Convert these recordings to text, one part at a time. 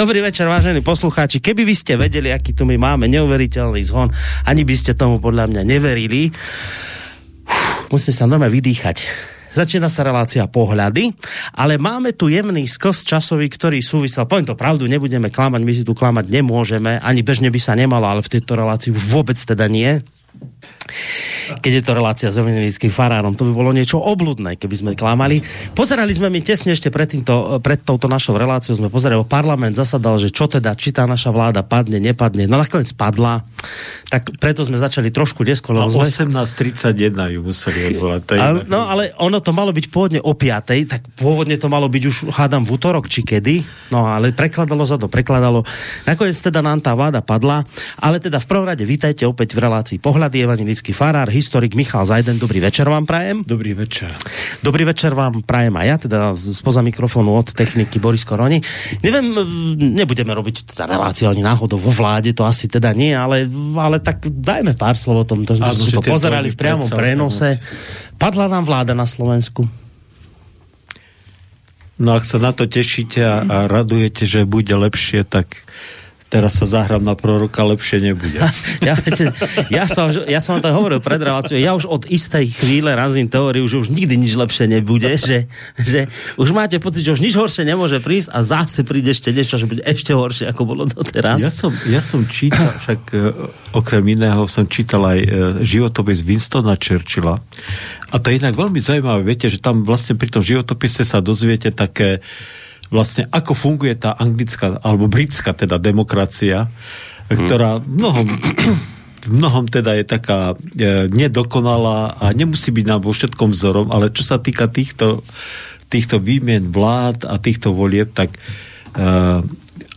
Dobrý večer, vážení poslucháči. Keby vy ste vedeli, aký tu my máme neuveriteľný zhon, ani by ste tomu podľa mňa neverili. Uf, musím sa normálne vydýchať. Začína sa relácia pohľady, ale máme tu jemný skos časový, ktorý súvisel. Poviem to pravdu, nebudeme klamať, my si tu klamať nemôžeme, ani bežne by sa nemalo, ale v tejto relácii už vôbec teda nie keď je to relácia s evangelickým farárom. To by bolo niečo obludné, keby sme klamali. Pozerali sme mi tesne ešte pred, týmto, pred touto našou reláciou, sme pozerali, parlament zasadal, že čo teda, či tá naša vláda padne, nepadne. No nakoniec padla, tak preto sme začali trošku neskôr. A 18.31 ju museli odvolať. Ale, no ale ono to malo byť pôvodne o 5. tak pôvodne to malo byť už, hádam, v útorok, či kedy. No ale prekladalo za to, prekladalo. Nakoniec teda nám tá vláda padla, ale teda v prvom rade vítajte opäť v relácii Pohľady, evangelický farár, historik Michal Zajden. Dobrý večer vám prajem. Dobrý večer. Dobrý večer vám prajem aj ja, teda spoza mikrofónu od techniky Boris Koroni. Neviem, nebudeme robiť teda reláciu ani náhodou vo vláde, to asi teda nie, ale, ale tak dajme pár slov o tom. To sme to pozerali v priamom prenose. Padla nám vláda na Slovensku. No ak sa na to tešíte a, a radujete, že bude lepšie, tak teraz sa zahrám na proroka, lepšie nebude. ja, ja, som, ja som to hovoril pred reláciou, ja už od istej chvíle razím teóriu, že už nikdy nič lepšie nebude, že, že už máte pocit, že už nič horšie nemôže prísť a zase príde ešte niečo, že bude ešte horšie, ako bolo doteraz. Ja som, ja som čítal, však uh, okrem iného som čítal aj uh, životopis Winstona Churchilla a to je inak veľmi zaujímavé, viete, že tam vlastne pri tom životopise sa dozviete také vlastne ako funguje tá anglická alebo britská teda demokracia, ktorá mnohom v mnohom teda je taká e, nedokonalá a nemusí byť nám vo všetkom vzorom, ale čo sa týka týchto, týchto výmien vlád a týchto volieb, tak e,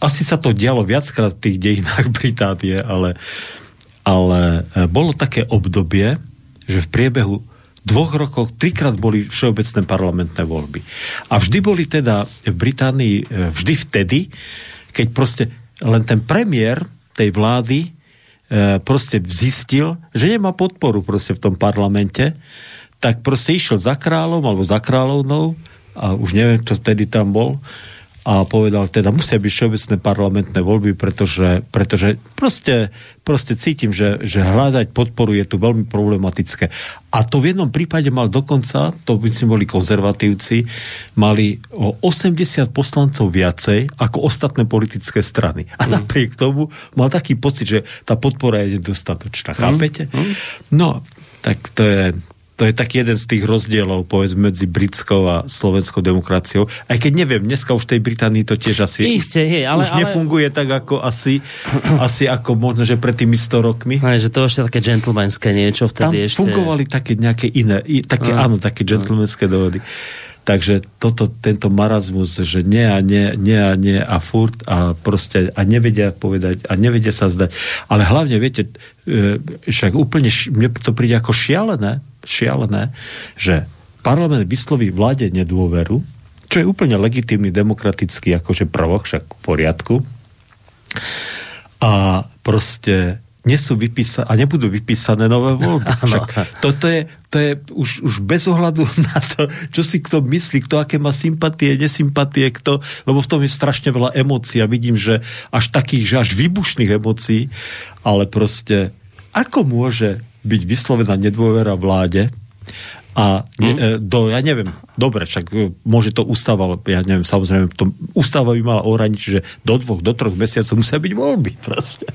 asi sa to dialo viackrát v tých dejinách Británie, ale, ale e, bolo také obdobie, že v priebehu dvoch rokoch trikrát boli všeobecné parlamentné voľby. A vždy boli teda v Británii, e, vždy vtedy, keď proste len ten premiér tej vlády e, proste zistil, že nemá podporu proste v tom parlamente, tak proste išiel za kráľom alebo za kráľovnou a už neviem, čo vtedy tam bol a povedal, teda musia byť všeobecné parlamentné voľby, pretože, pretože proste, proste cítim, že, že hľadať podporu je tu veľmi problematické. A to v jednom prípade mal dokonca, to by si boli konzervatívci, mali o 80 poslancov viacej ako ostatné politické strany. A mm. napriek tomu mal taký pocit, že tá podpora je nedostatočná. Mm. Chápete? Mm. No, tak to je, to je taký jeden z tých rozdielov, povedzme, medzi britskou a slovenskou demokraciou. Aj keď neviem, dneska už v tej Británii to tiež asi Isté, hej, ale, už nefunguje tak, ako asi, asi ako možno, že pred tými 100 rokmi. Aj, že to ešte také gentlemanské niečo vtedy Tam ešte... fungovali také nejaké iné, také, áno, také gentlemanské dohody. Takže toto, tento marazmus, že nie a nie, nie a nie a furt a proste a nevedia povedať a nevedia sa zdať. Ale hlavne, viete, e, však úplne, mne to príde ako šialené, šialené, že parlament vysloví vláde nedôveru, čo je úplne legitímny demokratický akože prvok, však v poriadku. A proste nie sú vypísané a nebudú vypísané nové voľby. Však toto je, to je už, už bez ohľadu na to, čo si kto myslí, kto aké má sympatie, nesympatie, kto, lebo v tom je strašne veľa emócií a vidím, že až takých, že až výbušných emócií, ale proste ako môže byť vyslovená nedôvera vláde a hmm? do, ja neviem, dobre, však e, môže to ústava, ja neviem, samozrejme, to, ústava by mala ohraničiť, že do dvoch, do troch mesiacov musia byť voľby. Proste.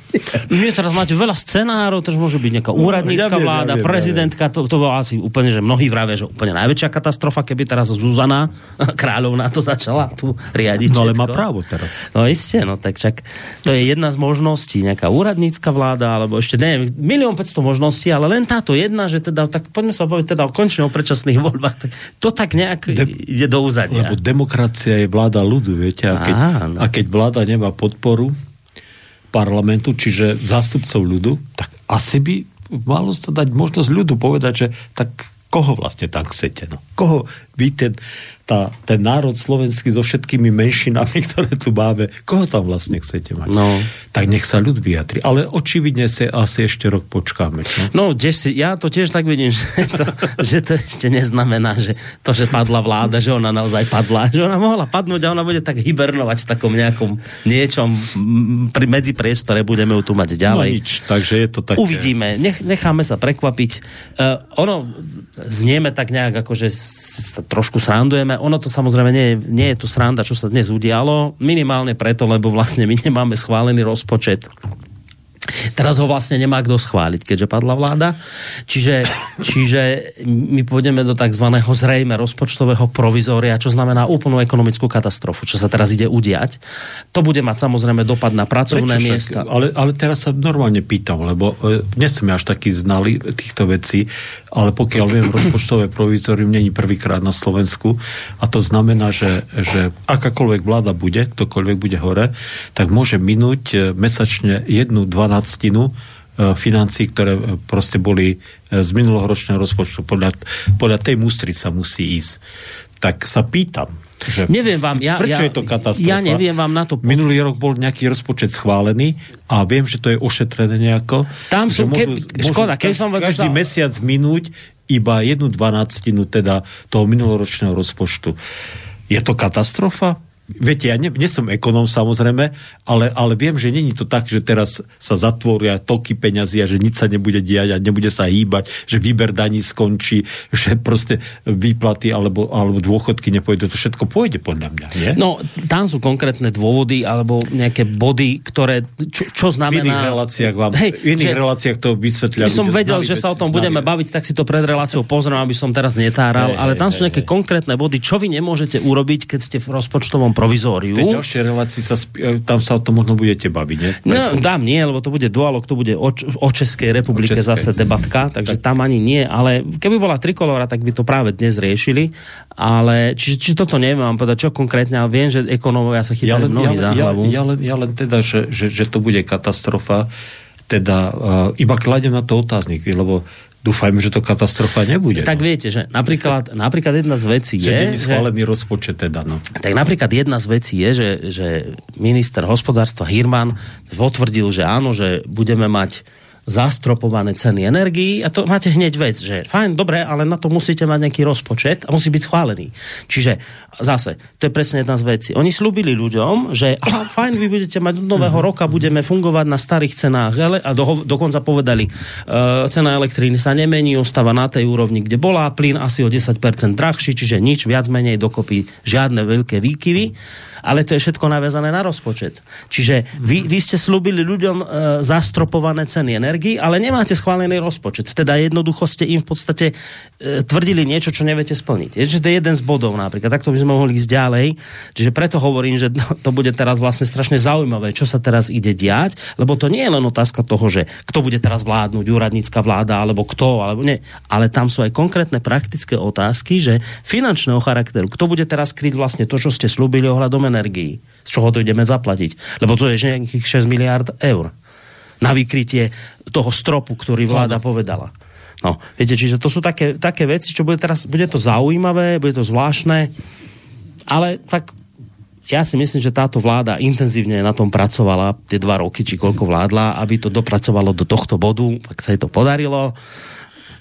Nie, teraz máte veľa scenárov, to môže byť nejaká no, úradnícka ja viem, vláda, ja viem, prezidentka, ja to, to bolo asi úplne, že mnohí vravia, že úplne najväčšia katastrofa, keby teraz Zuzana kráľovná to začala tu riadiť. No ale má právo teraz. No isté, no tak však to je jedna z možností, nejaká úradnícka vláda, alebo ešte neviem, milión 500 možností, ale len táto jedna, že teda, tak poďme sa povedať teda končne o predčasných voľbách, tak to tak nejak De- ide do úzadia. Lebo demokracia je vláda ľudu, viete, a keď, a keď vláda nemá podporu parlamentu, čiže zástupcov ľudu, tak asi by malo sa dať možnosť ľudu povedať, že tak koho vlastne tam chcete? No? Koho vy ten, tá, ten národ slovenský so všetkými menšinami, ktoré tu máme, koho tam vlastne chcete mať? No. Tak nech sa ľud vyjadri. Ale očividne sa asi ešte rok počkáme. Čo? No, si, ja to tiež tak vidím, že to, že to ešte neznamená, že to, že padla vláda, že ona naozaj padla, že ona mohla padnúť a ona bude tak hibernovať v takom nejakom niečom pri medzi priestore, budeme ju tu mať ďalej. No nič, takže je to také... Uvidíme, nech, necháme sa prekvapiť. Uh, ono znieme tak nejak, ako že sa trošku srandujeme, ono to samozrejme nie, nie je tu sranda, čo sa dnes udialo, minimálne preto, lebo vlastne my nemáme schválený rozpočet Teraz ho vlastne nemá kto schváliť, keďže padla vláda. Čiže, čiže my pôjdeme do tzv. zrejme rozpočtového provizória, čo znamená úplnú ekonomickú katastrofu, čo sa teraz ide udiať. To bude mať samozrejme dopad na pracovné Prečo miesta. Však, ale, ale teraz sa normálne pýtam, lebo e, nie som až taký znalý týchto vecí, ale pokiaľ viem, rozpočtové provizorium není prvýkrát na Slovensku a to znamená, že, že akákoľvek vláda bude, ktokoľvek bude hore, tak môže minúť e, mesačne jednu, 12 dvanadstinu e, financí, ktoré e, proste boli z minuloročného rozpočtu. Podľa, podľa tej mústry sa musí ísť. Tak sa pýtam, že neviem vám, ja, prečo ja, je to katastrofa? Ja neviem vám na to... Minulý rok bol nejaký rozpočet schválený a viem, že to je ošetrené nejako. Tam sú, môžu, keb, môžu škoda, keby som... Každý sa... mesiac minúť iba jednu dvanactinu teda toho minuloročného rozpočtu. Je to katastrofa? Viete, ja nie, nie som ekonóm samozrejme, ale, ale viem, že není to tak, že teraz sa zatvoria toky peňazí a že nič sa nebude diať a nebude sa hýbať, že výber daní skončí, že proste výplaty alebo, alebo dôchodky nepôjdu. To všetko pôjde podľa mňa, nie? No, tam sú konkrétne dôvody alebo nejaké body, ktoré, čo, čo znamená... V iných reláciách vám, hej, v iných že, reláciách to vysvetlia. Ja som vedel, že sa o tom budeme baviť, tak si to pred reláciou pozriem, aby som teraz netáral, hej, ale tam hej, sú nejaké hej. konkrétne body, čo vy nemôžete urobiť, keď ste v rozpočtovom provizóriu. V tej ďalšej relácii sa, e, tam sa o tom možno budete baviť, nie? No, dám nie, lebo to bude dualog, to bude o, o Českej republike o Českej. zase debatka, takže tak. tam ani nie, ale keby bola trikolora, tak by to práve dnes riešili, ale či, či toto neviem vám povedať, čo konkrétne, ale viem, že ekonómovia sa chytajú ja len, mnohí ja, za hlavu. Ja, ja, len, ja len teda, že, že, že to bude katastrofa, teda uh, iba kladem na to otáznik, lebo Dúfajme, že to katastrofa nebude. Tak no. viete, že napríklad, napríklad jedna z vecí je... Že nie schválený že, rozpočet teda, no. Tak napríklad jedna z vecí je, že, že minister hospodárstva Hirman potvrdil, že áno, že budeme mať zastropované ceny energií a to máte hneď vec, že fajn, dobre, ale na to musíte mať nejaký rozpočet a musí byť schválený. Čiže zase, to je presne jedna z vecí. Oni slúbili ľuďom, že aha, fajn, vy budete mať nového roka, budeme fungovať na starých cenách a do, dokonca povedali, uh, cena elektriny sa nemení, ostáva na tej úrovni, kde bola, plyn asi o 10% drahší, čiže nič, viac menej dokopy žiadne veľké výkyvy ale to je všetko naviazané na rozpočet. Čiže vy, vy ste slúbili ľuďom e, zastropované ceny energii, ale nemáte schválený rozpočet. Teda jednoducho ste im v podstate e, tvrdili niečo, čo neviete splniť. Je, to je jeden z bodov napríklad. Takto by sme mohli ísť ďalej. Čiže preto hovorím, že to bude teraz vlastne strašne zaujímavé, čo sa teraz ide diať, lebo to nie je len otázka toho, že kto bude teraz vládnuť, úradnícka vláda, alebo kto, alebo nie. Ale tam sú aj konkrétne praktické otázky, že finančného charakteru. Kto bude teraz kryť vlastne to, čo ste slúbili ohľadom energií, z čoho to ideme zaplatiť. Lebo to je nejakých 6 miliard eur na vykrytie toho stropu, ktorý vláda povedala. No, viete, čiže to sú také, také veci, čo bude teraz, bude to zaujímavé, bude to zvláštne, ale tak ja si myslím, že táto vláda intenzívne na tom pracovala tie dva roky, či koľko vládla, aby to dopracovalo do tohto bodu, tak sa jej to podarilo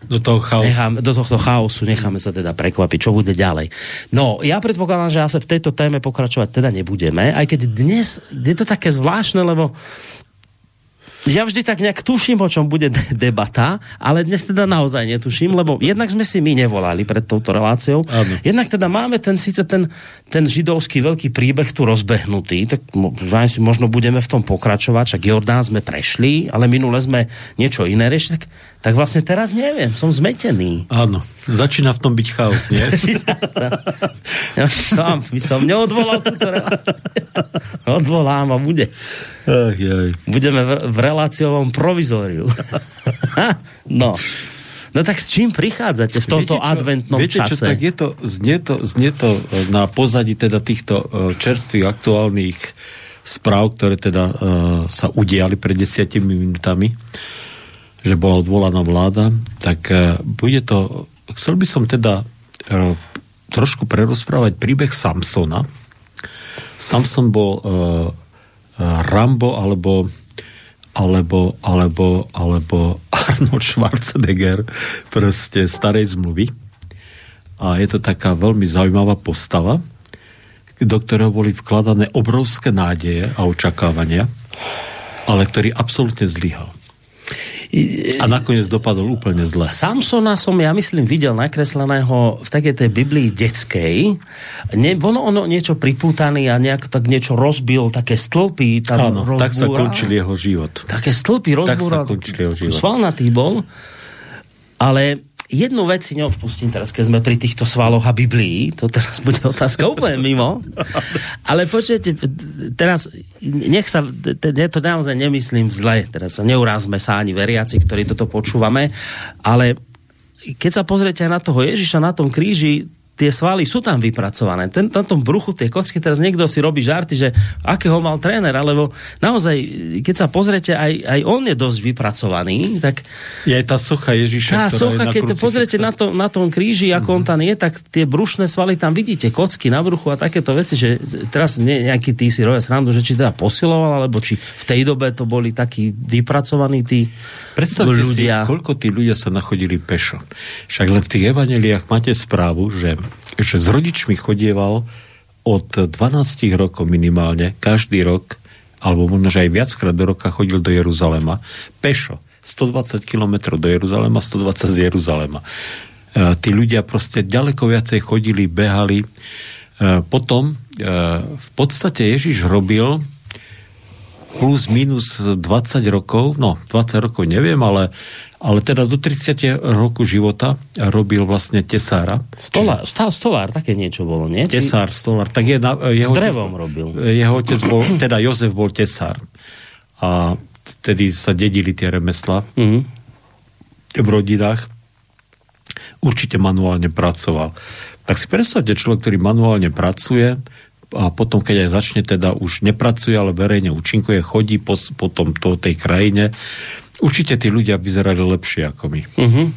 do toho chaosu. Nechám, do tohto chaosu necháme sa teda prekvapiť, čo bude ďalej. No, ja predpokladám, že asi v tejto téme pokračovať teda nebudeme, aj keď dnes je to také zvláštne, lebo ja vždy tak nejak tuším, o čom bude debata, ale dnes teda naozaj netuším, lebo jednak sme si my nevolali pred touto reláciou, ano. jednak teda máme ten síce ten, ten židovský veľký príbeh tu rozbehnutý, tak si možno budeme v tom pokračovať, však Jordán sme prešli, ale minule sme niečo iné riešili, tak tak vlastne teraz neviem, som zmetený. Áno, začína v tom byť chaos, nie? ja som, by som neodvolal túto reláciu. Odvolám a bude. Ach, jaj. Budeme v, v reláciovom provizóriu. no. No tak s čím prichádzate v tomto viete, čo, adventnom viete, čase? Čo, tak je to, znie, to, znie to na pozadí teda týchto uh, čerstvých aktuálnych správ, ktoré teda uh, sa udiali pred desiatimi minutami že bola odvolaná vláda, tak uh, bude to, chcel by som teda uh, trošku prerozprávať príbeh Samsona. Samson bol uh, Rambo alebo alebo, alebo, alebo Arnold Schwarzenegger proste starej zmluvy. A je to taká veľmi zaujímavá postava, do ktorého boli vkladané obrovské nádeje a očakávania, ale ktorý absolútne zlyhal. A nakoniec dopadol úplne zle. Samsona som, ja myslím, videl nakresleného v takej tej Biblii detskej. Ne, bolo ono niečo pripútané a nejak tak niečo rozbil, také stĺpy tam Áno, tak sa končil jeho život. Také stĺpy rozbúral. Tak sa končil jeho život. Svalnatý bol, ale jednu vec si neodpustím teraz, keď sme pri týchto svaloch a Biblii, to teraz bude otázka úplne mimo, ale počujete, teraz nech sa, ja to naozaj nemyslím zle, teraz sa neurázme sa ani veriaci, ktorí toto počúvame, ale keď sa pozriete na toho Ježiša na tom kríži, tie svaly sú tam vypracované. Ten, na tom bruchu tie kocky, teraz niekto si robí žarty, že akého mal tréner, alebo naozaj, keď sa pozriete, aj, aj on je dosť vypracovaný. Tak, je aj tá socha Ježiša, Tá socha, keď pozriete na, to, na tom kríži, ako mm-hmm. on tam je, tak tie brušné svaly tam vidíte, kocky na bruchu a takéto veci, že teraz nie, nejaký tí si robia srandu, že či teda posiloval, alebo či v tej dobe to boli takí vypracovaní tí Predstavte ľudia. si, koľko tí ľudia sa nachodili pešo. Však len v tých evaneliách máte správu, že že s rodičmi chodieval od 12 rokov minimálne, každý rok, alebo možno, že aj viackrát do roka chodil do Jeruzalema, pešo. 120 km do Jeruzalema, 120 z Jeruzalema. E, tí ľudia proste ďaleko viacej chodili, behali. E, potom e, v podstate Ježiš robil plus minus 20 rokov, no 20 rokov neviem, ale ale teda do 30. roku života robil vlastne tesára. Stolár, čiže... stolár, také niečo bolo, nie? Tesár, stolár. Tak je, jeho S drevom otec, robil. Jeho otec bol, teda Jozef bol tesár. A vtedy sa dedili tie remesla mm-hmm. v rodinách. Určite manuálne pracoval. Tak si predstavte človek, ktorý manuálne pracuje, a potom, keď aj začne, teda už nepracuje, ale verejne účinkuje, chodí po, po tom, to, tej krajine, Určite tí ľudia vyzerali lepšie ako my. Uh-huh.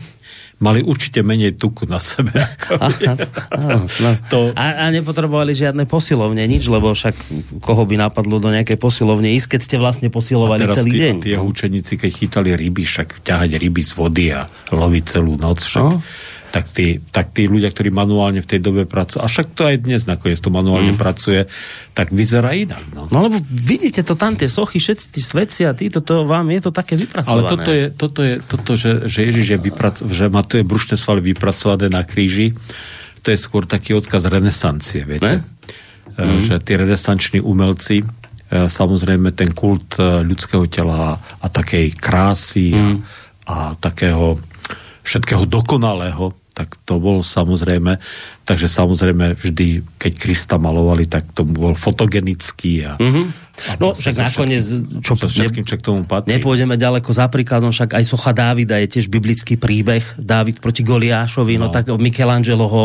Mali určite menej tuku na sebe. Ako Aha, áno, no. to... a, a nepotrebovali žiadne posilovne, nič, lebo však koho by napadlo do nejakej posilovne ísť, keď ste vlastne posilovali celý tí, deň. Tie učeníci, keď chytali ryby, však ťahať ryby z vody a loviť celú noc, však no tak tí, tak tí ľudia, ktorí manuálne v tej dobe pracujú, a však to aj dnes nakoniec to manuálne mm. pracuje, tak vyzerá inak. No. no lebo vidíte to tam, tie sochy, všetci tí svedci a títo, to vám je to také vypracované. Ale toto je, toto je toto, že, že Ježiš je vyprac, že má je brušné svaly vypracované na kríži, to je skôr taký odkaz renesancie, viete? Mm. Že tí renesanční umelci, e, samozrejme ten kult e, ľudského tela a takej krásy mm. a, a takého všetkého dokonalého, tak to bol samozrejme, takže samozrejme vždy, keď Krista malovali, tak to bol fotogenický a, mm-hmm. No však nakoniec, čo, všetkým, čo k tomu patrí. Nepôjdeme ďaleko za príkladom, však aj socha Dávida je tiež biblický príbeh. Dávid proti Goliášovi, no, no tak Michelangelo ho,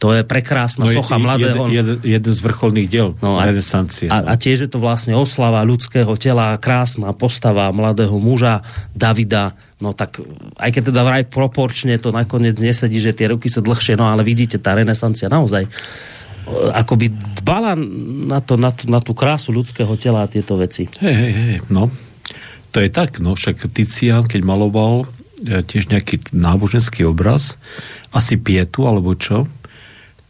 to je prekrásna no, socha je, mladého. Jeden, jeden z vrcholných diel no, renesancie. A, a tiež je to vlastne oslava ľudského tela, krásna postava mladého muža Davida, no tak aj keď teda vraj proporčne to nakoniec nesedí, že tie ruky sú dlhšie, no ale vidíte, tá renesancia naozaj akoby dbala na, to, na, tú, na tú krásu ľudského tela a tieto veci. Hej, hej, hej, no. To je tak, no, však Tician, keď maloval e, tiež nejaký náboženský obraz, asi Pietu alebo čo,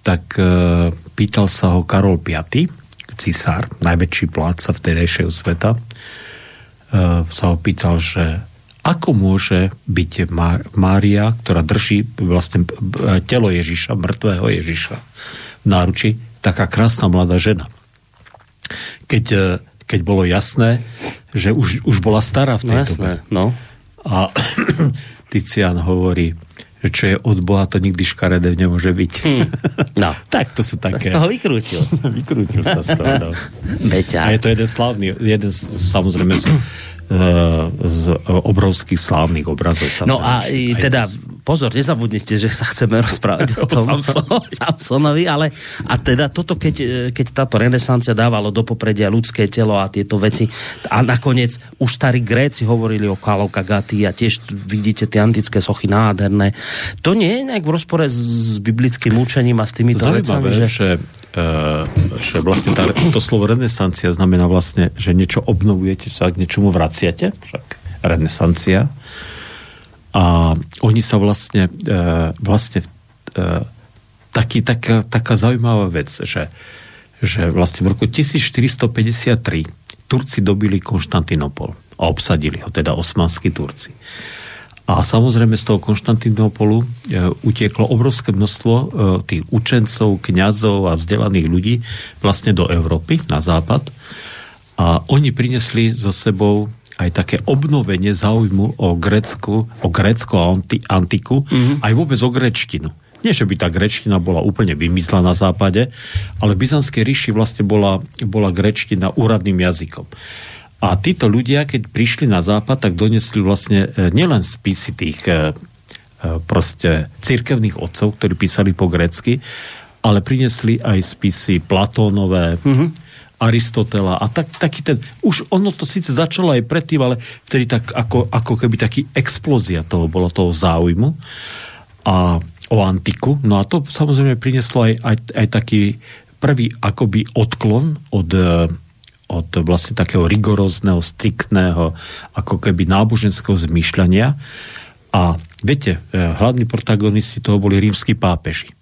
tak e, pýtal sa ho Karol V, cisár, najväčší vládca vtedejšieho sveta, e, sa ho pýtal, že ako môže byť Mária, ktorá drží vlastne telo Ježiša, mŕtvého Ježiša, náruči taká krásna mladá žena. Keď, e, keď bolo jasné, že už, už bola stará v tej no, jasné, dobe. No. A Tician hovorí, že čo je od Boha, to nikdy škaredé nemôže byť. Hmm. No. tak to sú také... Sa z toho vykrútil. vykrútil sa z toho. No. A je to jeden slávny, jeden samozrejme z, z obrovských slávnych obrazov. No a aj teda pozor, nezabudnite, že sa chceme rozprávať o tom Samsonovi, ale a teda toto, keď, e, keď táto renesancia dávalo do popredia ľudské telo a tieto veci a nakoniec už starí Gréci hovorili o Kalokagati a tiež vidíte tie antické sochy nádherné. To nie je nejak v rozpore s, s biblickým učením a s týmito Zaujímavé, vecami, že... že, že vlastne tá, to slovo renesancia znamená vlastne, že niečo obnovujete, sa k niečomu vraciate, však renesancia. A oni sa vlastne, e, vlastne e, taký, taká, taká zaujímavá vec, že, že vlastne v roku 1453 Turci dobili Konštantinopol a obsadili ho, teda osmanskí Turci. A samozrejme z toho Konštantinopolu e, utieklo obrovské množstvo e, tých učencov, kňazov a vzdelaných ľudí vlastne do Európy, na západ. A oni prinesli so sebou aj také obnovenie záujmu o Grécku, o Grécko a anti, antiku, mm-hmm. aj vôbec o grečtinu. Nie, že by tá grečtina bola úplne vymyslená na západe, ale v Byzantskej ríši vlastne bola, bola grečtina úradným jazykom. A títo ľudia, keď prišli na západ, tak donesli vlastne e, nielen spisy tých e, e, proste církevných otcov, ktorí písali po grecky, ale prinesli aj spisy Platónové, mm-hmm Aristotela a tak, taký ten, už ono to síce začalo aj predtým, ale vtedy tak ako, ako keby taký explózia toho bolo toho záujmu a o antiku. No a to samozrejme prinieslo aj, aj, aj taký prvý akoby odklon od, od vlastne takého rigorózneho, striktného, ako keby náboženského zmýšľania. A viete, eh, hlavní protagonisti toho boli rímsky pápeži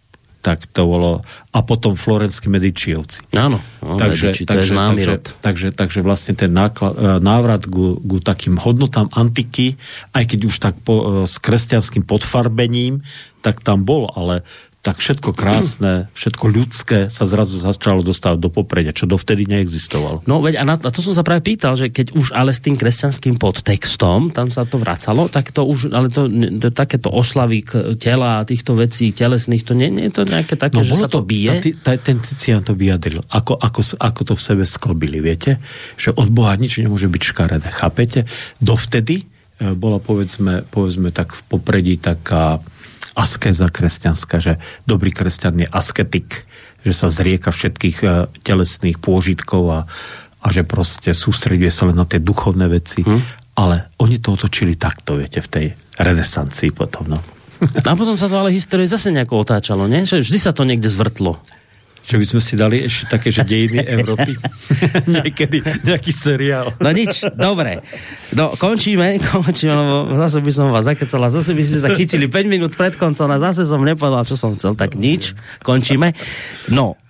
tak to bolo, a potom florenskí medičiovci. Áno, no, takže, Medici, takže, je takže, takže, takže vlastne ten náklad, e, návrat ku, ku takým hodnotám antiky, aj keď už tak po, e, s kresťanským podfarbením, tak tam bol, ale tak všetko krásne, všetko ľudské sa zrazu začalo dostávať do popredia, čo dovtedy neexistovalo. No veď a, na, to som sa práve pýtal, že keď už ale s tým kresťanským podtextom, tam sa to vracalo, tak to už, ale to, to takéto oslavy tela a týchto vecí telesných, to nie, nie je to nejaké také, no, že sa to, to bije? Tá, tá, ten Tician to vyjadril, ako, ako, ako to v sebe sklbili, viete? Že od Boha nič nemôže byť škaredé, chápete? Dovtedy e, bola povedzme, povedzme tak v popredí taká askeza kresťanská, že dobrý kresťan je asketik, že sa zrieka všetkých uh, telesných pôžitkov a, a že proste sústreduje sa len na tie duchovné veci. Hmm. Ale oni to otočili takto, viete, v tej renesancii potom, no. A potom sa to ale histórie zase nejako otáčalo, nie? Že vždy sa to niekde zvrtlo. Že by sme si dali ešte také, že dejiny Európy. Niekedy nejaký seriál. No nič, dobre. No, končíme, končíme, lebo zase by som vás zakecala, zase by ste sa chytili 5 minút pred koncom a zase som nepovedal, čo som chcel, tak nič, končíme. No,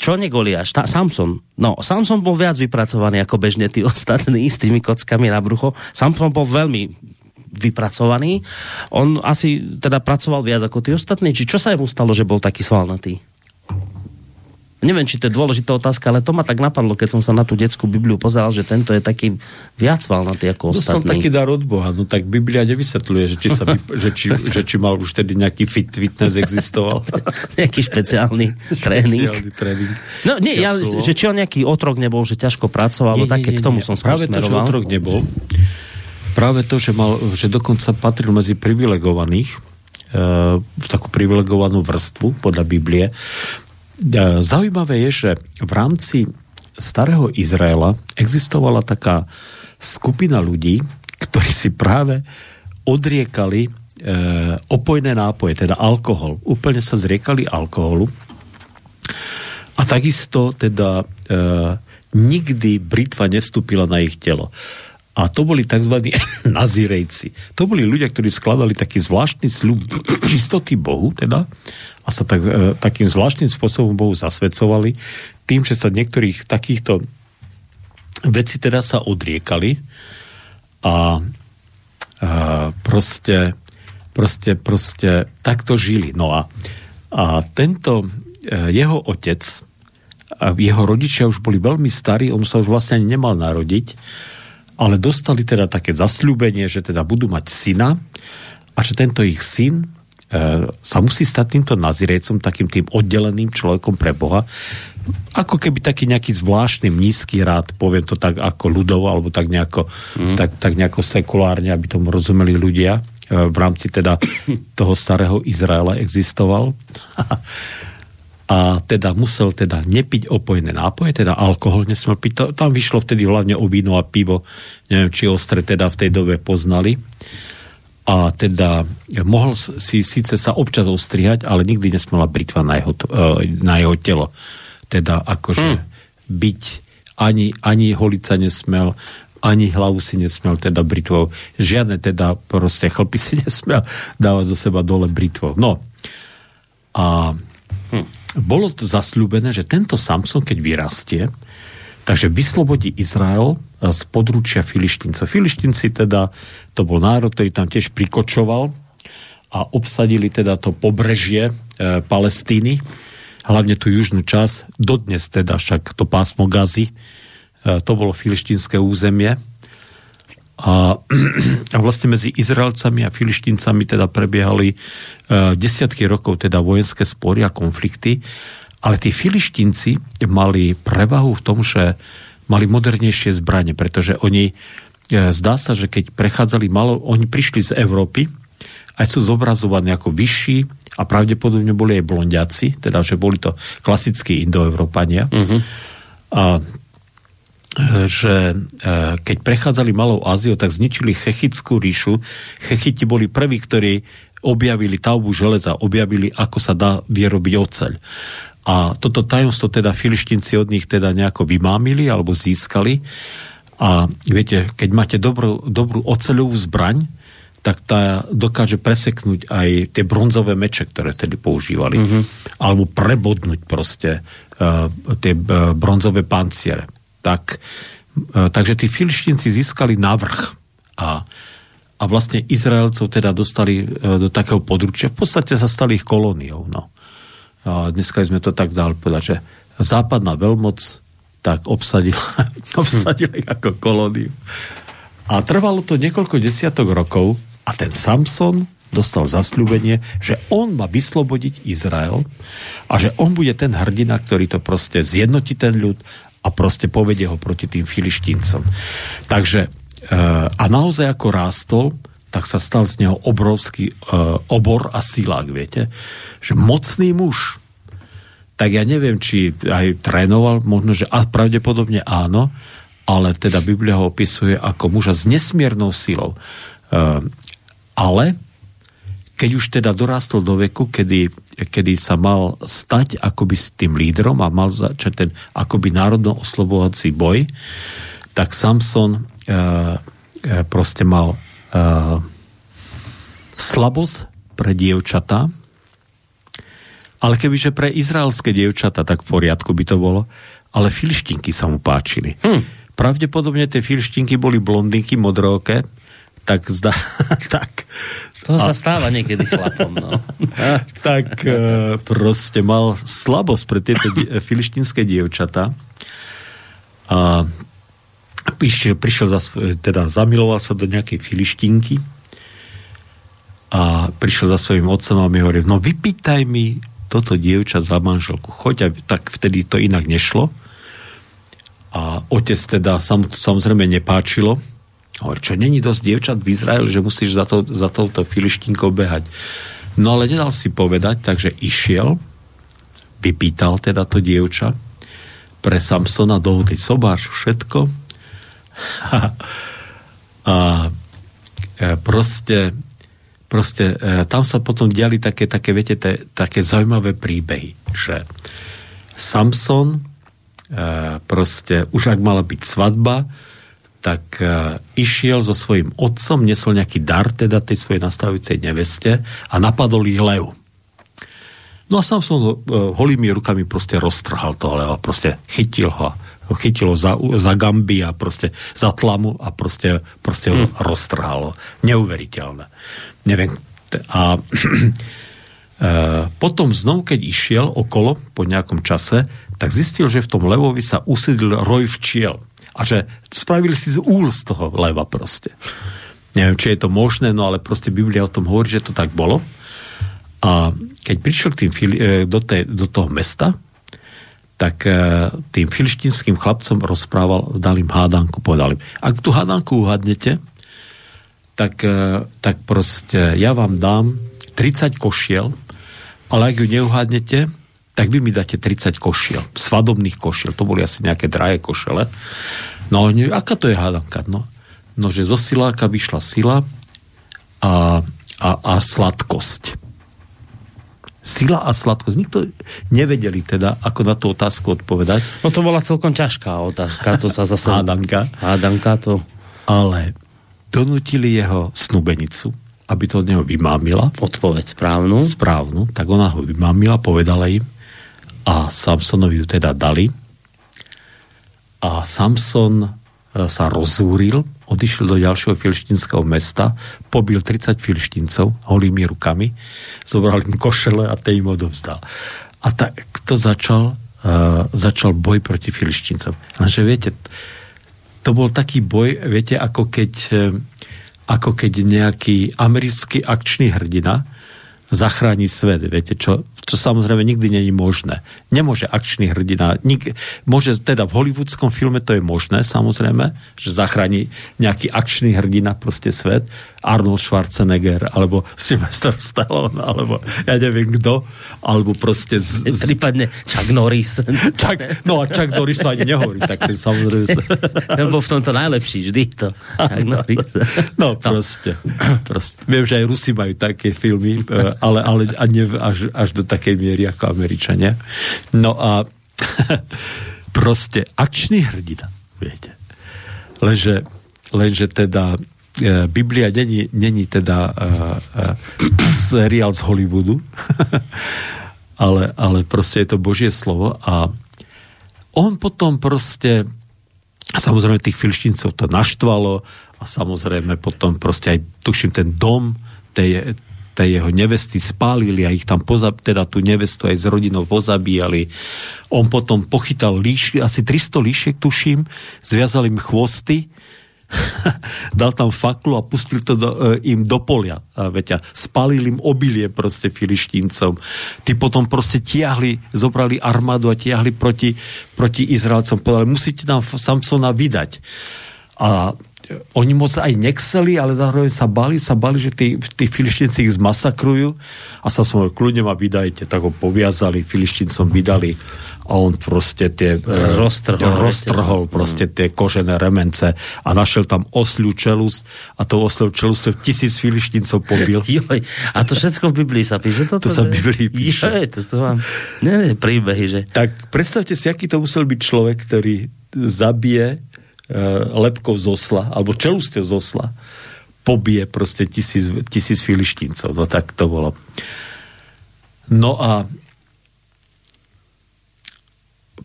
čo negoliaš? Tá, Samson. No, Samson bol viac vypracovaný ako bežne tí ostatní s tými kockami na brucho. Samson bol veľmi vypracovaný. On asi teda pracoval viac ako tí ostatní. Či čo sa mu stalo, že bol taký svalnatý? Neviem, či to je dôležitá otázka, ale to ma tak napadlo, keď som sa na tú detskú Bibliu pozeral, že tento je taký viac valnatý ako ostatní. Dostal taký dar od Boha, no tak Biblia nevysvetľuje, že či, sa, že či, že či mal už tedy nejaký fit, fitness existoval. nejaký špeciálny tréning. Špeciálny tréning. No nie, ja, že či on nejaký otrok nebol, že ťažko pracoval, nie, nie, také nie, k tomu nie. som Práve to, že otrok nebol, práve to, že, mal, že dokonca patril medzi privilegovaných, e, v takú privilegovanú vrstvu podľa Biblie, zaujímavé je, že v rámci starého Izraela existovala taká skupina ľudí, ktorí si práve odriekali e, opojné nápoje, teda alkohol. Úplne sa zriekali alkoholu. A takisto teda e, nikdy britva nevstúpila na ich telo. A to boli tzv. nazirejci. To boli ľudia, ktorí skladali taký zvláštny sľub čistoty Bohu, teda, a sa tak, e, takým zvláštnym spôsobom Bohu zasvedcovali, tým, že sa niektorých takýchto veci teda sa odriekali a, a proste, proste, proste takto žili. No a, a tento e, jeho otec a jeho rodičia už boli veľmi starí, on sa už vlastne ani nemal narodiť, ale dostali teda také zasľúbenie, že teda budú mať syna a že tento ich syn E, sa musí stať týmto nazirejcom, takým tým oddeleným človekom pre Boha, ako keby taký nejaký zvláštny nízky rád, poviem to tak ako ľudovo, alebo tak nejako, mm. tak, tak nejako sekulárne, aby tomu rozumeli ľudia, v rámci teda toho starého Izraela existoval. a teda musel teda nepiť opojné nápoje, teda alkohol nesmel piť. Tam vyšlo vtedy hlavne o víno a pivo, neviem, či ostre teda v tej dobe poznali. A teda mohol si síce sa občas ostrihať, ale nikdy nesmela britva na jeho, e, na jeho telo. Teda akože hmm. byť ani, ani holica nesmel, ani hlavu si nesmel teda britvou. Žiadne teda proste chlpy si nesmel dávať zo seba dole britvou. No. A bolo to zasľúbené, že tento Samson, keď vyrastie, takže vyslobodí Izrael z područia Filištíncov. Filištinci teda, to bol národ, ktorý tam tiež prikočoval a obsadili teda to pobrežie e, Palestíny, hlavne tú južnú časť, dodnes teda však to pásmo Gazy, e, to bolo filištínske územie a, a vlastne medzi Izraelcami a Filištíncami teda prebiehali uh, desiatky rokov teda vojenské spory a konflikty, ale tí Filištínci mali prevahu v tom, že mali modernejšie zbranie, pretože oni, uh, zdá sa, že keď prechádzali malo, oni prišli z Európy, aj sú zobrazovaní ako vyšší a pravdepodobne boli aj blondiaci, teda že boli to klasickí indoevropania. Uh-huh. A že e, keď prechádzali Malou Áziou, tak zničili Chechickú ríšu. Chechiti boli prví, ktorí objavili taubu železa, objavili, ako sa dá vyrobiť oceľ. A toto tajomstvo teda filištinci od nich teda nejako vymámili alebo získali. A viete, keď máte dobrú, dobrú oceľovú zbraň, tak tá dokáže preseknúť aj tie bronzové meče, ktoré tedy používali. Mm-hmm. Alebo prebodnúť proste uh, tie uh, bronzové panciere tak, e, takže tí filištinci získali navrh a, a vlastne Izraelcov teda dostali e, do takého područia. V podstate sa stali ich kolóniou. No. A dneska sme to tak dali povedať, že západná veľmoc tak obsadila, obsadila ich ako kolóniu. A trvalo to niekoľko desiatok rokov a ten Samson dostal zasľúbenie, že on má vyslobodiť Izrael a že on bude ten hrdina, ktorý to proste zjednotí ten ľud a proste povedie ho proti tým filištíncom. Takže e, a naozaj ako rástol, tak sa stal z neho obrovský uh, obor a silák, viete? Že mocný muž. Tak ja neviem, či aj trénoval, možno, že a pravdepodobne áno, ale teda Biblia ho opisuje ako muža s nesmiernou silou. Uh, ale keď už teda dorástol do veku, kedy, kedy sa mal stať akoby s tým lídrom a mal začať ten akoby národno oslobovací boj, tak Samson e, e, proste mal e, slabosť pre dievčatá, ale kebyže pre izraelské dievčata, tak v poriadku by to bolo, ale filištinky sa mu páčili. Hm. Pravdepodobne tie filištinky boli blondinky, modroké, tak zdá, tak... To sa a, stáva niekedy chlapom, no. tak e, proste mal slabosť pre tieto die, filištinské dievčata a prišiel, prišiel za, teda zamiloval sa do nejakej filištinky a prišiel za svojim otcom a mi hovorí, no vypýtaj mi toto dievča za manželku. Choď, tak vtedy to inak nešlo. A otec teda sam, samozrejme nepáčilo, Hovorí, čo není dosť dievčat v Izraeli, že musíš za, to, za touto filištinkou behať. No ale nedal si povedať, takže išiel, vypýtal teda to dievča pre Samsona dohody sobáš všetko a e, proste proste e, tam sa potom diali také, také viete, te, také zaujímavé príbehy, že Samson e, proste už ak mala byť svadba, tak uh, išiel so svojím otcom, nesol nejaký dar teda tej svojej nastavujúcej neveste a napadol ich lev. No a sám som ho uh, holými rukami proste roztrhal toho leva, proste chytil ho, chytil ho za, za gamby a proste za tlamu a proste, proste ho hmm. roztrhal. Neuveriteľné. Neviem. A uh, potom znovu, keď išiel okolo po nejakom čase, tak zistil, že v tom levovi sa usidil roj včiel a že spravili si z úl z toho leva proste. Neviem, či je to možné, no ale proste Biblia o tom hovorí, že to tak bolo. A keď prišiel k tým, e, do, tej, do toho mesta, tak e, tým filištinským chlapcom rozprával, dal im hádanku, povedal im, ak tú hádanku uhadnete, tak, e, tak proste ja vám dám 30 košiel, ale ak ju neuhádnete, tak vy mi dáte 30 košiel, svadobných košiel, to boli asi nejaké drahé košele. No, aká to je hádanka? No, no že zo siláka vyšla sila a, a, a sladkosť. Sila a sladkosť. Nikto nevedeli teda, ako na tú otázku odpovedať. No to bola celkom ťažká otázka, to sa zase... hádanka. Hádanka to... Ale donutili jeho snubenicu, aby to od neho vymámila. Odpoveď správnu. Správnu, tak ona ho vymámila, povedala im a Samsonovi ju teda dali. A Samson e, sa rozúril, odišiel do ďalšieho filištinského mesta, pobil 30 filištincov holými rukami, zobral im košele a ten im odovzdal. A tak to začal, uh, začal boj proti filištincom. Lenže viete, to bol taký boj, viete, ako keď, eh, ako keď nejaký americký akčný hrdina zachráni svet, viete, čo, čo samozrejme nikdy není možné. Nemôže akčný hrdina, nik, môže teda v hollywoodskom filme to je možné, samozrejme, že zachráni nejaký akčný hrdina proste svet, Arnold Schwarzenegger, alebo Sylvester Stallone, alebo ja neviem kto, alebo proste... Z, z... Prípadne Chuck Norris. Chuck, no a Chuck Norris sa ani nehovorí, tak ten samozrejme... Lebo v tomto najlepší vždy to. Chuck Norris. No, proste, proste. Viem, že aj Rusi majú také filmy, e, ale, ale a nie až, až do takej miery ako Američania. No a proste akčný hrdina, viete. Lenže, lenže teda E, Biblia není, není teda uh, uh, seriál z Hollywoodu, ale, ale proste je to Božie slovo a on potom proste samozrejme tých filštincov to naštvalo a samozrejme potom proste aj tuším ten dom tej, tej jeho nevesty spálili a ich tam pozab, teda tú nevestu aj s rodinou pozabíjali. On potom pochytal líši, asi 300 líšiek tuším, zviazal im chvosty dal tam faklu a pustil to do, e, im do polia. A veťa, spalil im obilie proste filištíncom. Tí potom proste tiahli, zobrali armádu a tiahli proti, proti Izraelcom. Povedali, musíte nám Samsona vydať. A oni moc aj nechceli, ale zároveň sa bali, sa bali, že tí, tí filištínci ich zmasakrujú a sa som kľudne ma vydajte, tak ho poviazali, filištíncom vydali a on proste tie e, roztrhol, roztrhol proste tie kožené remence a našiel tam osľu čelust a to osľu čelust tisíc filištíncov pobil. Joj, a to všetko v Biblii sa píše? Toto, to sa v Biblii píše. Joj, to sú vám nie, nie, príbehy, že? Tak predstavte si, aký to musel byť človek, ktorý zabije lepkou z osla, alebo čelustou z osla, pobije proste tisíc, tisíc filištíncov. No tak to bolo. No a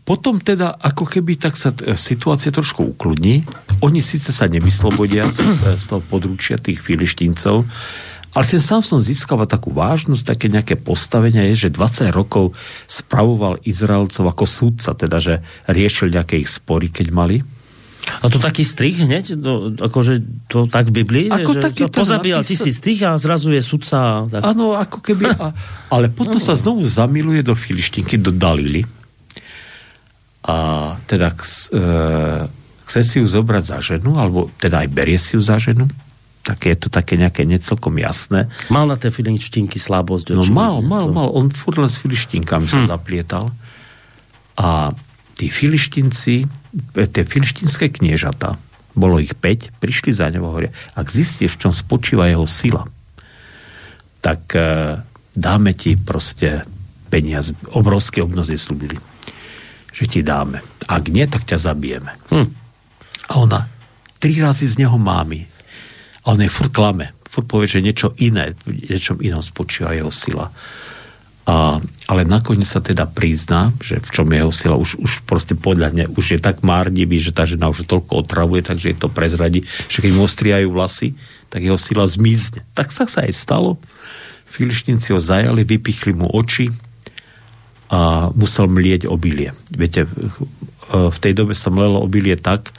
potom teda, ako keby tak sa e, situácia trošku ukludní. Oni síce sa nevyslobodia z, e, z toho područia tých filištíncov, ale ten Samson získava takú vážnosť, také nejaké postavenie je, že 20 rokov spravoval Izraelcov ako súdca, teda, že riešil nejaké ich spory, keď mali. A to taký strich hneď? To, akože to tak v Biblii? Ako že taký to pozabíjal napísa... tisíc tých a zrazu je sudca. Tak... Áno, ako keby... A, ale potom no. sa znovu zamiluje do filištinky, do Dalily a teda e, chce si ju zobrať za ženu, alebo teda aj berie si ju za ženu, tak je to také nejaké necelkom jasné. Mal na tie filištinky slabosť? No mal, mal, mal. On furt len s filištinkami hm. sa zaplietal. A tí filištinci, tie filištinské kniežata, bolo ich 5, prišli za ňou a hovoria, ak zistíš, v čom spočíva jeho sila, tak e, dáme ti proste peniaz, obrovské obnozy slúbili že ti dáme. Ak nie, tak ťa zabijeme. Hm. A ona tri razy z neho mámi. A on je furt klame. Furt povie, že niečo iné, niečom inom spočíva jeho sila. A, ale nakoniec sa teda prizná, že v čom je jeho sila už, už proste podľa ne, už je tak márnivý, že tá žena už toľko otravuje, takže je to prezradí, že keď mu ostriajú vlasy, tak jeho sila zmizne. Tak sa sa aj stalo. Filištinci ho zajali, vypichli mu oči, a musel mlieť obilie. Viete, v tej dobe sa mlelo obilie tak,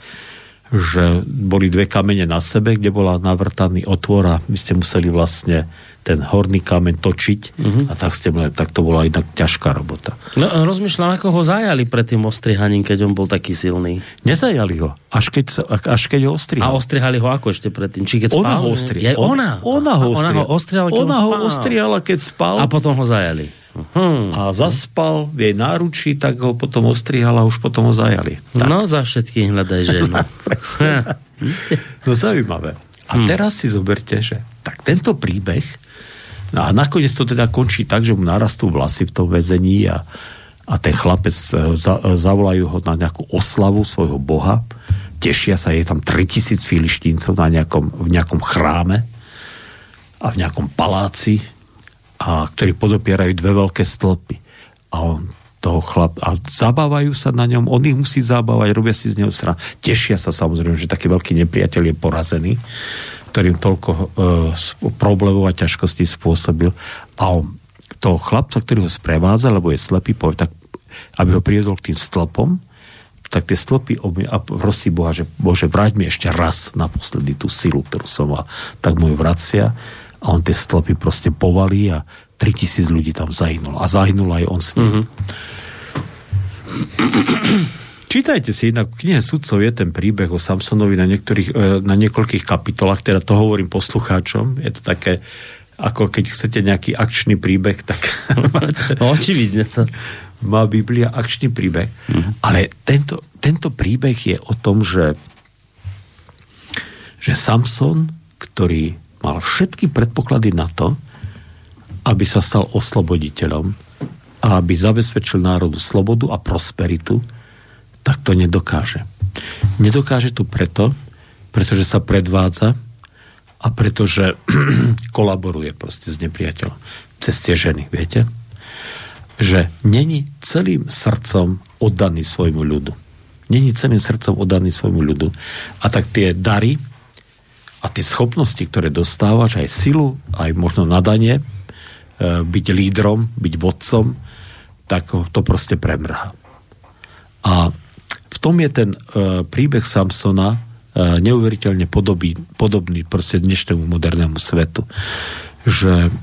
že boli dve kamene na sebe, kde bola navrtaný otvor a vy ste museli vlastne ten horný kameň točiť uh-huh. a tak, ste, tak to bola inak ťažká robota. No rozmýšľam, ako ho zajali pred tým ostrihaním, keď on bol taký silný. Nezajali ho, až keď, sa, až keď ho ostrihali. A ostrihali ho ako ešte predtým? Či keď ona spal? ho ostrihali. Je ona? Ona ho ostrihala. Ona ho ostrihala, keď ona ho spal. ostrihala, keď spal. A potom ho zajali. Hmm. A zaspal v jej náručí, tak ho potom ostrihala a už potom ho zajali. Tak. No za všetkých hľadaj ženu. no zaujímavé. A hmm. teraz si zoberte, že tak tento príbeh No a nakoniec to teda končí tak, že mu narastú vlasy v tom väzení a, a ten chlapec e, za, e, zavolajú ho na nejakú oslavu svojho boha. Tešia sa, je tam 3000 filištíncov na nejakom, v nejakom chráme a v nejakom paláci, a, ktorí podopierajú dve veľké stĺpy. A on toho chlap a zabávajú sa na ňom, on ich musí zabávať, robia si z neho sra. Tešia sa samozrejme, že taký veľký nepriateľ je porazený ktorým toľko uh, problémov a ťažkostí spôsobil. A on, toho chlapca, ktorý ho sprevádza, lebo je slepý, povie, tak, aby ho priviedol k tým stĺpom, tak tie stĺpy a prosí Boha, že Bože, vráť mi ešte raz naposledy tú silu, ktorú som mal, tak mu ju vracia a on tie stĺpy proste povalí a 3000 ľudí tam zahynulo. A zahynul aj on s ním. Mm-hmm. Čítajte si inak v knihe sudcov je ten príbeh o Samsonovi na, niektorých, e, na niekoľkých kapitolách, teda to hovorím poslucháčom, je to také ako keď chcete nejaký akčný príbeh, tak no, očividne to. má Biblia akčný príbeh. Mm-hmm. Ale tento, tento príbeh je o tom, že, že Samson, ktorý mal všetky predpoklady na to, aby sa stal osloboditeľom a aby zabezpečil národu slobodu a prosperitu, tak to nedokáže. Nedokáže to preto, pretože sa predvádza a pretože kolaboruje proste s nepriateľom. Cez tie ženy, viete? Že není celým srdcom oddaný svojmu ľudu. Není celým srdcom oddaný svojmu ľudu. A tak tie dary a tie schopnosti, ktoré dostávaš, aj silu, aj možno nadanie, e, byť lídrom, byť vodcom, tak to proste premrhá. A v tom je ten uh, príbeh Samsona uh, neuveriteľne podobný, podobný proste dnešnému modernému svetu. Že,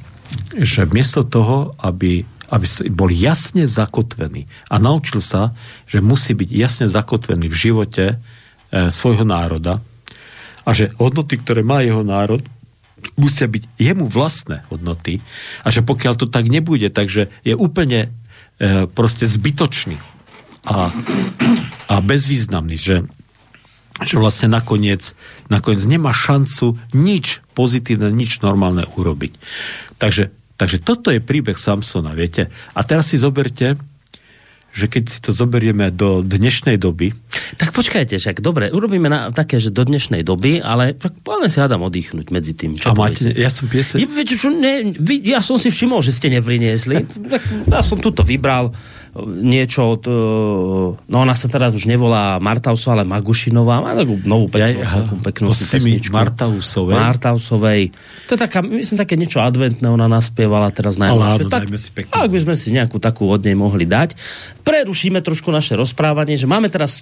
že miesto toho, aby, aby bol jasne zakotvený a naučil sa, že musí byť jasne zakotvený v živote uh, svojho národa a že hodnoty, ktoré má jeho národ, musia byť jemu vlastné hodnoty a že pokiaľ to tak nebude, takže je úplne e, proste zbytočný a, a bezvýznamný, že, že vlastne nakoniec, nakoniec nemá šancu nič pozitívne, nič normálne urobiť. Takže, takže toto je príbeh Samsona, viete. A teraz si zoberte, že keď si to zoberieme do dnešnej doby... Tak počkajte, však dobre, urobíme na, také, že do dnešnej doby, ale poďme si hádam oddychnúť medzi tým. Čo A máte, ja som piese... Ja, čo, ne, vy, ja som si všimol, že ste nepriniesli. ja som tuto vybral niečo od... E, no ona sa teraz už nevolá Martausová, ale Magušinová. Má takú novú peknú, ja, takú peknú pesničku. Martausovej. Martausovej. To je taká, myslím, také niečo adventné ona naspievala teraz najnovšie. Tak, si pekne. ak by sme si nejakú takú od nej mohli dať. Prerušíme trošku naše rozprávanie, že máme teraz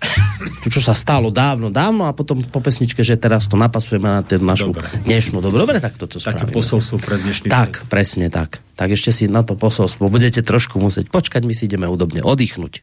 tu, čo sa stalo dávno, dávno a potom po pesničke, že teraz to napasujeme na tú našu Dobre. dnešnú. Dobre, tak toto spravíme. Také posolstvo pre dnešný Tak, svet. presne tak. Tak ešte si na to posolstvo budete trošku musieť počkať, my si ideme udobne oddychnúť.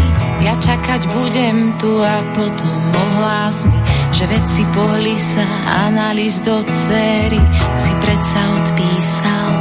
Ja čakať budem tu a potom ohlás mi, že veci pohli sa a na list do cery si predsa odpísal.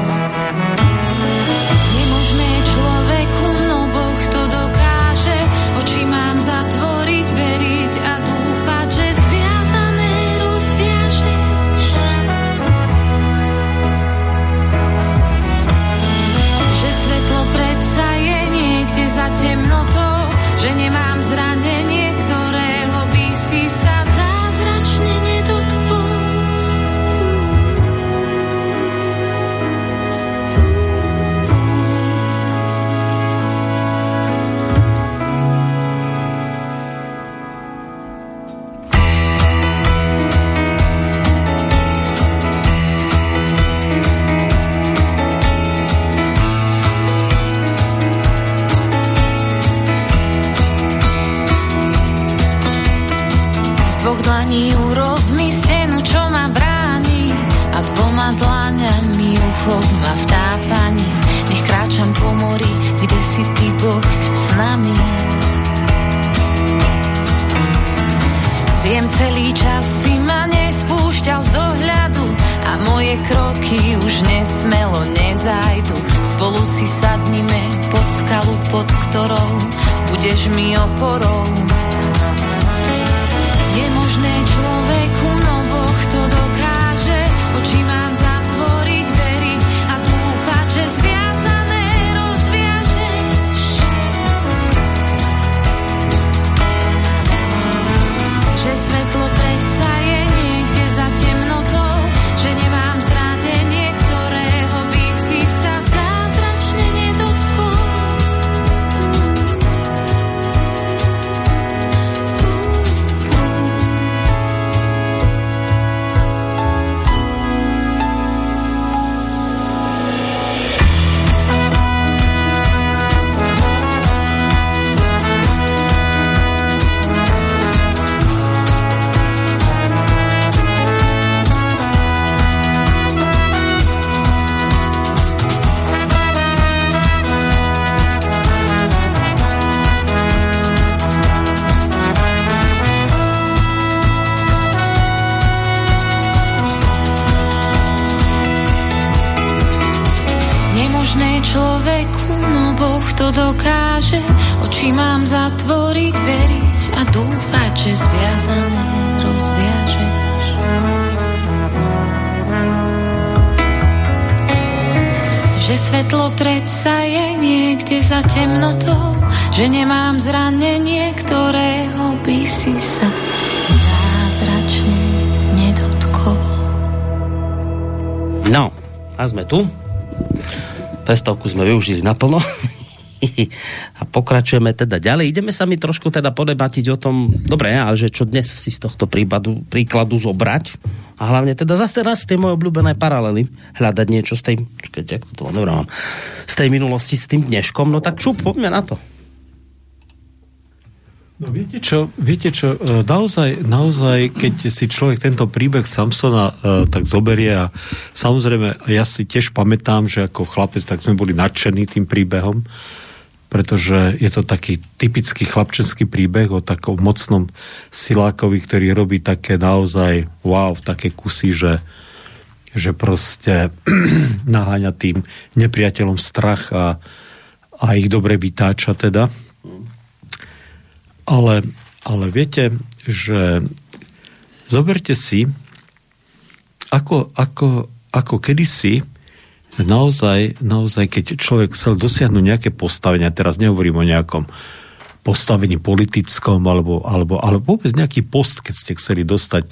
Pestovku sme využili naplno. a pokračujeme teda ďalej. Ideme sa mi trošku teda podebatiť o tom, dobre, ale že čo dnes si z tohto prípadu, príkladu zobrať a hlavne teda zase raz tie moje obľúbené paralely, hľadať niečo z tej, čakajte, ako to dobrá, z tej minulosti s tým dneškom, no tak šup, poďme na to. No viete čo, viete čo, e, naozaj, naozaj, keď si človek tento príbeh Samsona uh, tak zoberie a samozrejme, ja si tiež pamätám, že ako chlapec, tak sme boli nadšení tým príbehom, pretože je to taký typický chlapčenský príbeh o takom mocnom silákovi, ktorý robí také naozaj wow, také kusy, že, že proste naháňa tým nepriateľom strach a, a ich dobre vytáča teda ale, ale viete, že zoberte si, ako, ako, ako kedysi naozaj, naozaj, keď človek chcel dosiahnuť nejaké postavenia, teraz nehovorím o nejakom postavení politickom, alebo, alebo, alebo vôbec nejaký post, keď ste chceli dostať,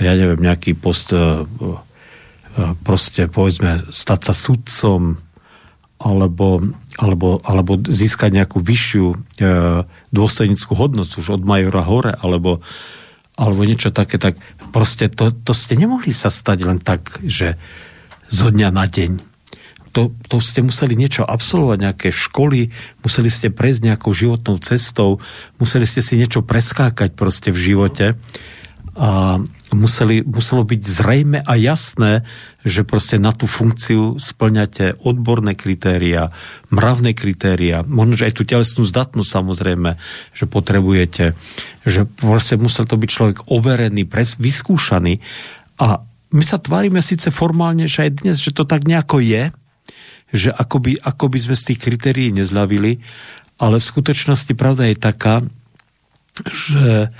ja neviem, nejaký post, e, e, proste povedzme, stať sa sudcom, alebo, alebo, alebo získať nejakú vyššiu e, dôstojnickú hodnosť už od majora hore, alebo, alebo niečo také, tak proste to, to ste nemohli sa stať len tak, že zo dňa na deň. To, to ste museli niečo absolvovať, nejaké školy, museli ste prejsť nejakou životnou cestou, museli ste si niečo preskákať proste v živote a museli, muselo byť zrejme a jasné, že proste na tú funkciu splňate odborné kritéria, mravné kritéria, možno, že aj tú telesnú zdatnosť samozrejme, že potrebujete, že proste musel to byť človek overený, pres, vyskúšaný. A my sa tvárime síce formálne, že aj dnes, že to tak nejako je, že akoby, akoby sme z tých kritérií nezľavili, ale v skutočnosti pravda je taká, že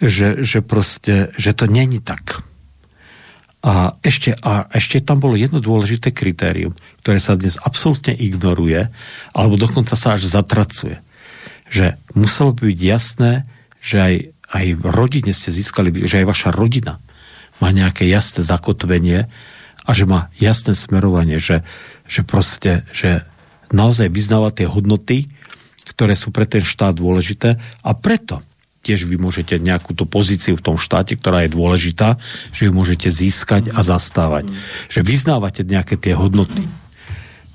že, že proste, že to není tak. A ešte, a ešte tam bolo jedno dôležité kritérium, ktoré sa dnes absolútne ignoruje, alebo dokonca sa až zatracuje. Že muselo by byť jasné, že aj, aj v rodine ste získali, že aj vaša rodina má nejaké jasné zakotvenie a že má jasné smerovanie, že, že proste, že naozaj vyznáva tie hodnoty, ktoré sú pre ten štát dôležité a preto tiež vy môžete nejakú tú pozíciu v tom štáte, ktorá je dôležitá, že ju môžete získať a zastávať. Že vyznávate nejaké tie hodnoty.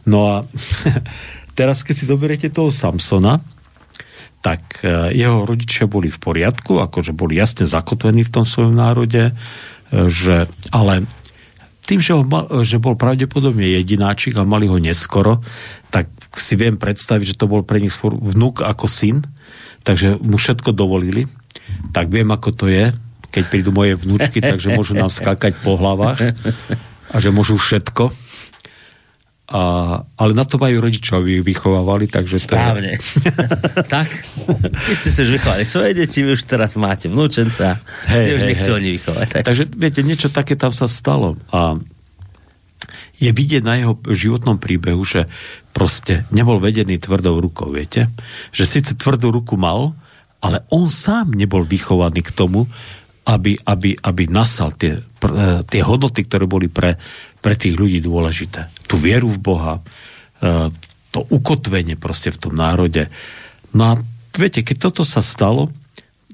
No a teraz, keď si zoberiete toho Samsona, tak e, jeho rodičia boli v poriadku, akože boli jasne zakotvení v tom svojom národe, e, že, ale tým, že, ho mal, že bol pravdepodobne jedináčik a mali ho neskoro, tak si viem predstaviť, že to bol pre nich vnúk ako syn, takže mu všetko dovolili. Tak viem, ako to je, keď prídu moje vnúčky, takže môžu nám skákať po hlavách a že môžu všetko. A, ale na to majú rodičov, aby vychovávali, takže Správne. Tak. Vy ste si už vychovali svoje deti, vy už teraz máte vnúčenca. Hej, už hej, nech si oni vychovať. Tak. Takže viete, niečo také tam sa stalo. A je vidieť na jeho životnom príbehu, že proste nebol vedený tvrdou rukou, viete? Že síce tvrdú ruku mal, ale on sám nebol vychovaný k tomu, aby, aby, aby nasal tie, tie hodnoty, ktoré boli pre, pre tých ľudí dôležité. Tu vieru v Boha, e, to ukotvenie proste v tom národe. No a viete, keď toto sa stalo,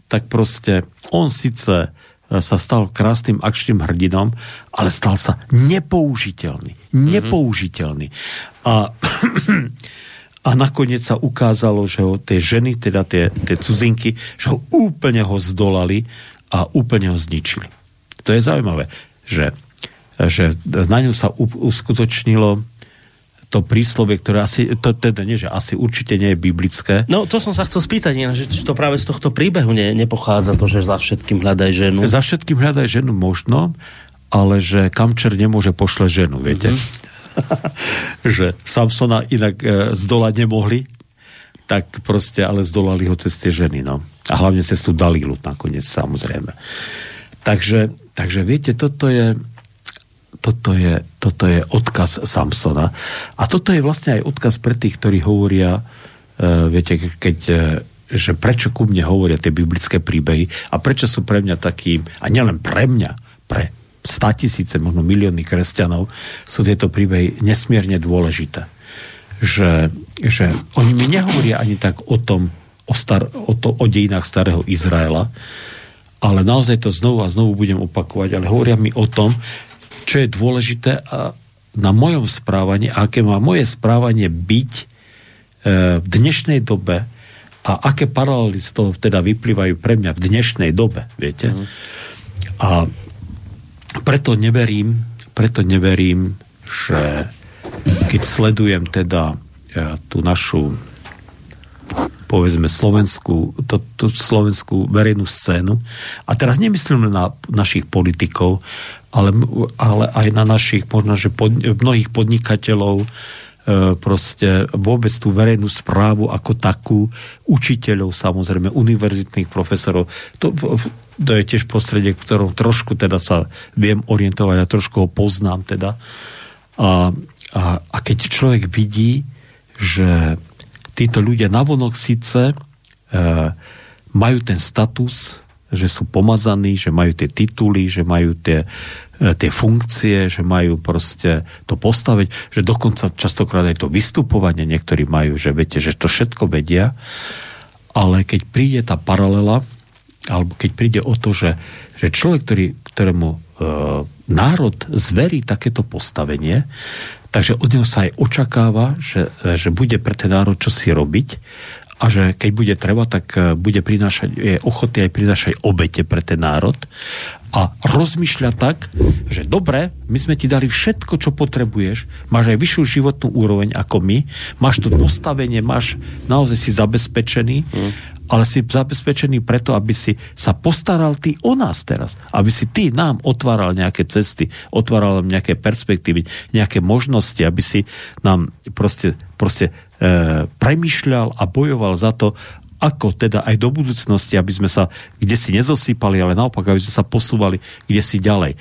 tak proste on síce sa stal krásnym akčným hrdinom, ale stal sa nepoužiteľný. Mhm. Nepoužiteľný. A, a nakoniec sa ukázalo, že ho tie ženy, teda tie, tie cudzinky, že ho úplne ho zdolali a úplne ho zničili. To je zaujímavé, že, že na ňu sa uskutočnilo to príslovie, ktoré asi, to teda nie, že asi určite nie je biblické. No to som sa chcel spýtať, nie, že to práve z tohto príbehu ne, nepochádza to, že za všetkým hľadaj ženu. Za všetkým hľadaj ženu možno, ale že kamčer nemôže pošle ženu, viete? Mm-hmm. že Samsona inak e, zdolať nemohli, tak proste, ale zdolali ho cez tie ženy, no. A hlavne cez tú Dalilu nakoniec, samozrejme. Takže, takže viete, toto je, toto je, toto je odkaz Samsona. A toto je vlastne aj odkaz pre tých, ktorí hovoria, uh, viete, keď, uh, že prečo ku mne hovoria tie biblické príbehy a prečo sú pre mňa taký, a nielen pre mňa, pre statisíce, možno milióny kresťanov, sú tieto príbehy nesmierne dôležité. Že, že oni mi nehovoria ani tak o tom, o, star, o, to, o dejinách starého Izraela, ale naozaj to znovu a znovu budem opakovať, ale hovoria mi o tom, čo je dôležité a na mojom správaní, aké má moje správanie byť e, v dnešnej dobe a aké paralely z toho teda vyplývajú pre mňa v dnešnej dobe, viete? Mm. A preto neverím, preto neverím, že keď sledujem teda e, tú našu povedzme slovenskú, to, tú slovenskú verejnú scénu. A teraz nemyslím na našich politikov, ale, ale aj na našich, možno, že pod, mnohých podnikateľov, e, proste vôbec tú verejnú správu ako takú, učiteľov samozrejme, univerzitných profesorov. To, to je tiež prostredie, v ktorom trošku teda sa viem orientovať a trošku ho poznám teda. A, a, a keď človek vidí, že títo ľudia navonok síce e, majú ten status že sú pomazaní, že majú tie tituly, že majú tie, e, tie funkcie, že majú proste to postaviť, že dokonca častokrát aj to vystupovanie niektorí majú, že viete, že to všetko vedia, ale keď príde tá paralela, alebo keď príde o to, že, že človek, ktorý, ktorému e, národ zverí takéto postavenie, takže od neho sa aj očakáva, že, že bude pre ten národ čosi robiť a že keď bude treba, tak e, bude prinášať, je ochotný aj prinášať obete pre ten národ. A rozmýšľa tak, že dobre, my sme ti dali všetko, čo potrebuješ, máš aj vyššiu životnú úroveň ako my, máš to postavenie, máš naozaj si zabezpečený, mm. ale si zabezpečený preto, aby si sa postaral ty o nás teraz, aby si ty nám otváral nejaké cesty, otváral nám nejaké perspektívy, nejaké možnosti, aby si nám proste, proste premyšľal a bojoval za to, ako teda aj do budúcnosti, aby sme sa kde si nezosýpali, ale naopak, aby sme sa posúvali kde si ďalej.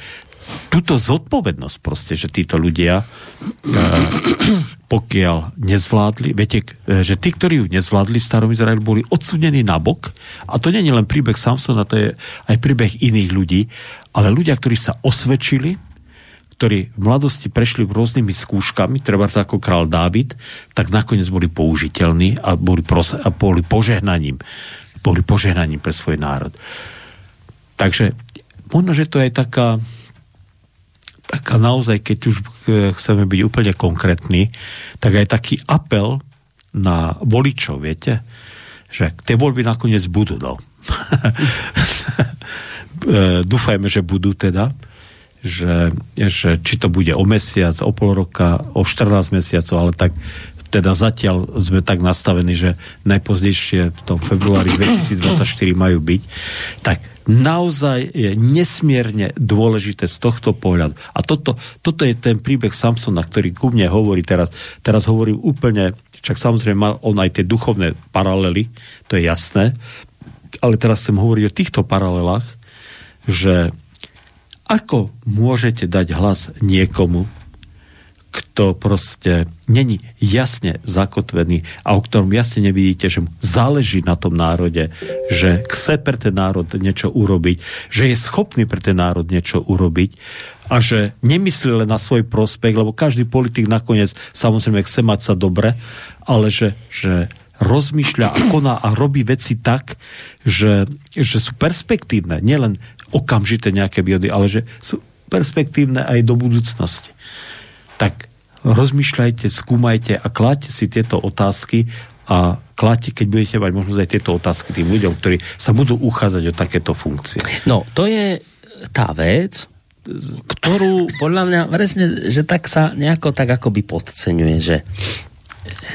Tuto zodpovednosť proste, že títo ľudia, e, pokiaľ nezvládli, viete, e, že tí, ktorí ju nezvládli v starom Izraeli, boli odsudení na bok. A to nie je len príbeh Samsona, to je aj príbeh iných ľudí, ale ľudia, ktorí sa osvedčili, ktorí v mladosti prešli rôznymi skúškami, treba to ako král Dávid, tak nakoniec boli použiteľní a boli, pros- a boli požehnaním. Boli požehnaním pre svoj národ. Takže možno, že to je taká taká naozaj, keď už chceme byť úplne konkrétni, tak aj taký apel na voličov, viete, že tie voľby nakoniec budú, no. Dúfajme, že budú teda že, že či to bude o mesiac, o pol roka, o 14 mesiacov, ale tak teda zatiaľ sme tak nastavení, že najpozdejšie v tom februári 2024 majú byť, tak naozaj je nesmierne dôležité z tohto pohľadu. A toto, toto je ten príbeh Samsona, ktorý ku mne hovorí teraz. Teraz hovorí úplne, však samozrejme má on aj tie duchovné paralely, to je jasné, ale teraz chcem hovoriť o týchto paralelách, že ako môžete dať hlas niekomu, kto proste není jasne zakotvený a o ktorom jasne nevidíte, že mu záleží na tom národe, že chce pre ten národ niečo urobiť, že je schopný pre ten národ niečo urobiť a že nemyslí len na svoj prospech, lebo každý politik nakoniec samozrejme chce mať sa dobre, ale že, že rozmýšľa a koná a robí veci tak, že, že sú perspektívne, nielen okamžité nejaké výhody, ale že sú perspektívne aj do budúcnosti. Tak rozmýšľajte, skúmajte a kláďte si tieto otázky a kláďte, keď budete mať možnosť aj tieto otázky tým ľuďom, ktorí sa budú uchádzať o takéto funkcie. No, to je tá vec, ktorú podľa mňa presne, že tak sa nejako tak akoby podceňuje, že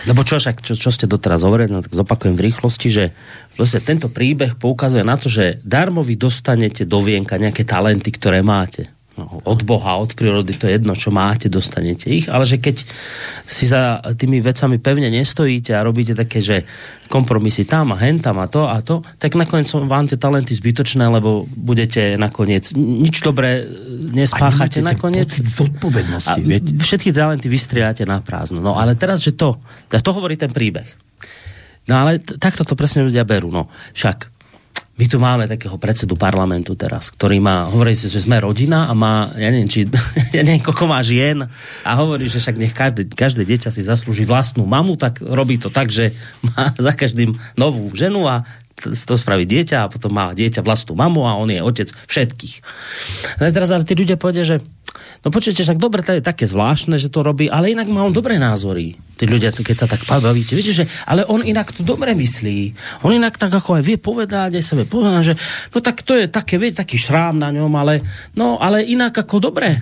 lebo čo však, čo, čo ste doteraz hovorili, no, tak zopakujem v rýchlosti, že vlastne tento príbeh poukazuje na to, že darmo vy dostanete do vienka nejaké talenty, ktoré máte od Boha, od prírody, to je jedno, čo máte, dostanete ich, ale že keď si za tými vecami pevne nestojíte a robíte také, že kompromisy tam a hen tam a to a to, tak nakoniec sú vám tie talenty zbytočné, lebo budete nakoniec, nič dobré nespáchate nakoniec. zodpovednosti, a Všetky talenty vystriate na prázdno. No ale teraz, že to, to hovorí ten príbeh. No ale takto to presne ľudia berú. No však my tu máme takého predsedu parlamentu teraz, ktorý má, hovorí si, že sme rodina a má, ja neviem, či, ja neviem, koľko má žien a hovorí, že však nech každé, každé dieťa si zaslúži vlastnú mamu, tak robí to tak, že má za každým novú ženu a to spraví dieťa a potom má dieťa vlastnú mamu a on je otec všetkých. A teraz ale tí ľudia povedia, že No počujete, však dobre, to je také zvláštne, že to robí, ale inak má on dobré názory. Tí ľudia, keď sa tak bavíte, viete, že, ale on inak to dobre myslí. On inak tak ako aj vie povedať, aj vie povedať, že no tak to je také, viete, taký šrám na ňom, ale, no, ale inak ako dobre.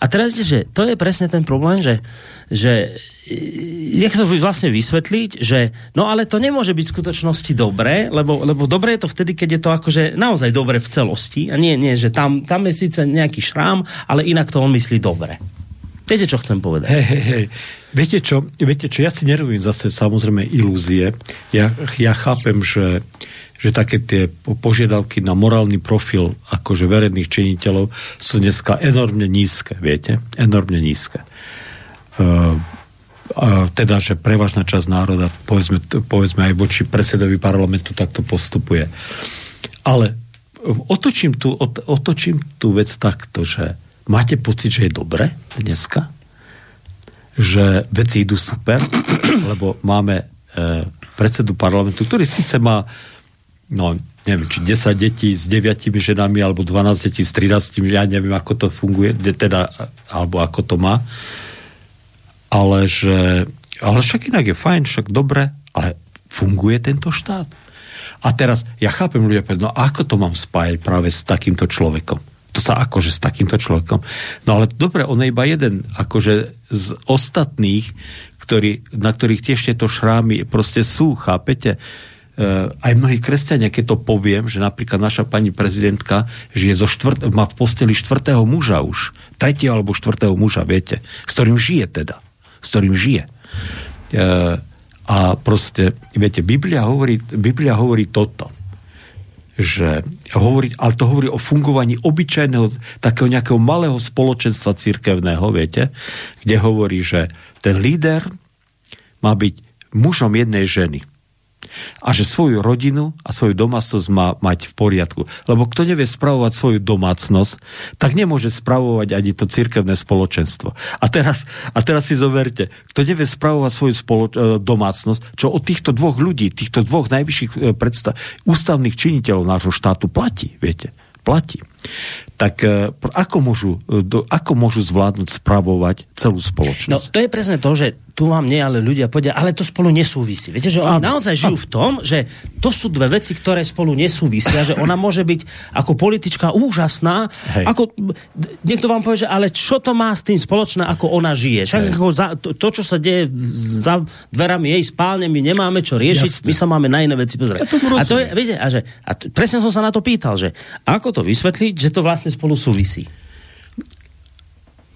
A teraz, že to je presne ten problém, že, že jak to vlastne vysvetliť, že no ale to nemôže byť v skutočnosti dobré, lebo, lebo dobré je to vtedy, keď je to akože naozaj dobre v celosti a nie, nie, že tam, tam je síce nejaký šrám, ale inak to on myslí dobre. Viete, čo chcem povedať? Hej, hej, hej. Viete čo, viete čo, ja si nerobím zase samozrejme ilúzie. Ja, ja chápem, že, že také tie požiadavky na morálny profil akože verejných činiteľov sú dneska enormne nízke, viete? Enormne nízke. Uh, teda, že prevažná časť národa, povedzme, povedzme aj voči predsedovi parlamentu takto postupuje. Ale otočím tú, otočím tú vec takto, že máte pocit, že je dobre dneska? Že veci idú super? Lebo máme e, predsedu parlamentu, ktorý síce má no, neviem, či 10 detí s 9 ženami, alebo 12 detí s 13, ja neviem, ako to funguje, teda, alebo ako to má ale že ale však inak je fajn, však dobre, ale funguje tento štát. A teraz, ja chápem ľudia, no ako to mám spájať práve s takýmto človekom? To sa akože s takýmto človekom. No ale dobre, on je iba jeden, akože z ostatných, ktorý, na ktorých tiež tieto šrámy proste sú, chápete? Uh, aj mnohí kresťania, keď to poviem, že napríklad naša pani prezidentka žije zo štvrt, má v posteli štvrtého muža už, tretieho alebo štvrtého muža, viete, s ktorým žije teda, s ktorým žije. Uh, a proste, viete, Biblia hovorí, Biblia hovorí toto, že hovorí, ale to hovorí o fungovaní obyčajného, takého nejakého malého spoločenstva cirkevného, viete, kde hovorí, že ten líder má byť mužom jednej ženy a že svoju rodinu a svoju domácnosť má mať v poriadku. Lebo kto nevie spravovať svoju domácnosť, tak nemôže spravovať ani to cirkevné spoločenstvo. A teraz, a teraz si zoberte, kto nevie spravovať svoju spoloč- e, domácnosť, čo od týchto dvoch ľudí, týchto dvoch najvyšších e, predstav, ústavných činiteľov nášho štátu platí, viete, platí tak e, ako môžu, do, ako môžu zvládnuť spravovať celú spoločnosť? No to je presne to, že tu vám nie, ale ľudia povedia, ale to spolu nesúvisí. Viete, že oni a, naozaj žijú a... v tom, že to sú dve veci, ktoré spolu nesúvisia, že ona môže byť ako politička úžasná, Hej. ako niekto vám povie, že ale čo to má s tým spoločné, ako ona žije. Však ako za, to, to, čo sa deje za dverami jej spálne, my nemáme čo riešiť, Jasne. my sa máme na iné veci pozrieť. Ja a to je, viete, a, že, a presne som sa na to pýtal, že ako to vysvetliť, že to vlastne spolu súvisí.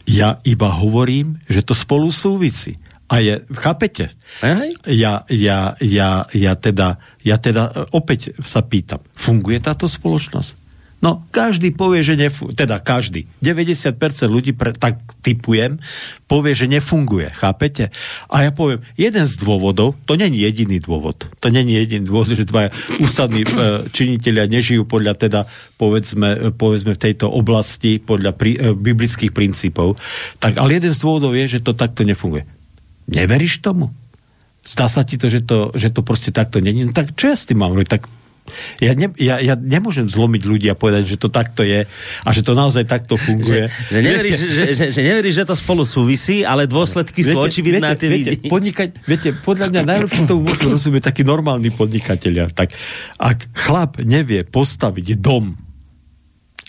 Ja iba hovorím, že to spolu súvisí. A je, chápete? Aj. Ja, ja, ja, ja, teda, ja teda opäť sa pýtam, funguje táto spoločnosť? No, každý povie, že nefunguje, teda každý, 90% ľudí, pre, tak typujem, povie, že nefunguje, chápete? A ja poviem, jeden z dôvodov, to není jediný dôvod, to není jediný dôvod, že dva ústavní e, činiteľia nežijú podľa teda, povedzme, povedzme v tejto oblasti, podľa pri, e, biblických princípov, tak ale jeden z dôvodov je, že to takto nefunguje. Neveríš tomu? Zdá sa ti to, že to, že to proste takto není? No tak čo ja s tým mám? Tak ja, ne, ja, ja nemôžem zlomiť ľudí a povedať, že to takto je a že to naozaj takto funguje. Že, že, neveríš, viete, že, že, že neveríš, že to spolu súvisí, ale dôsledky viete, sú očividné viete, viete, podnikať, viete, podľa mňa najlepšie tomu môžu rozumieť takí normálni podnikatelia. Tak ak chlap nevie postaviť dom,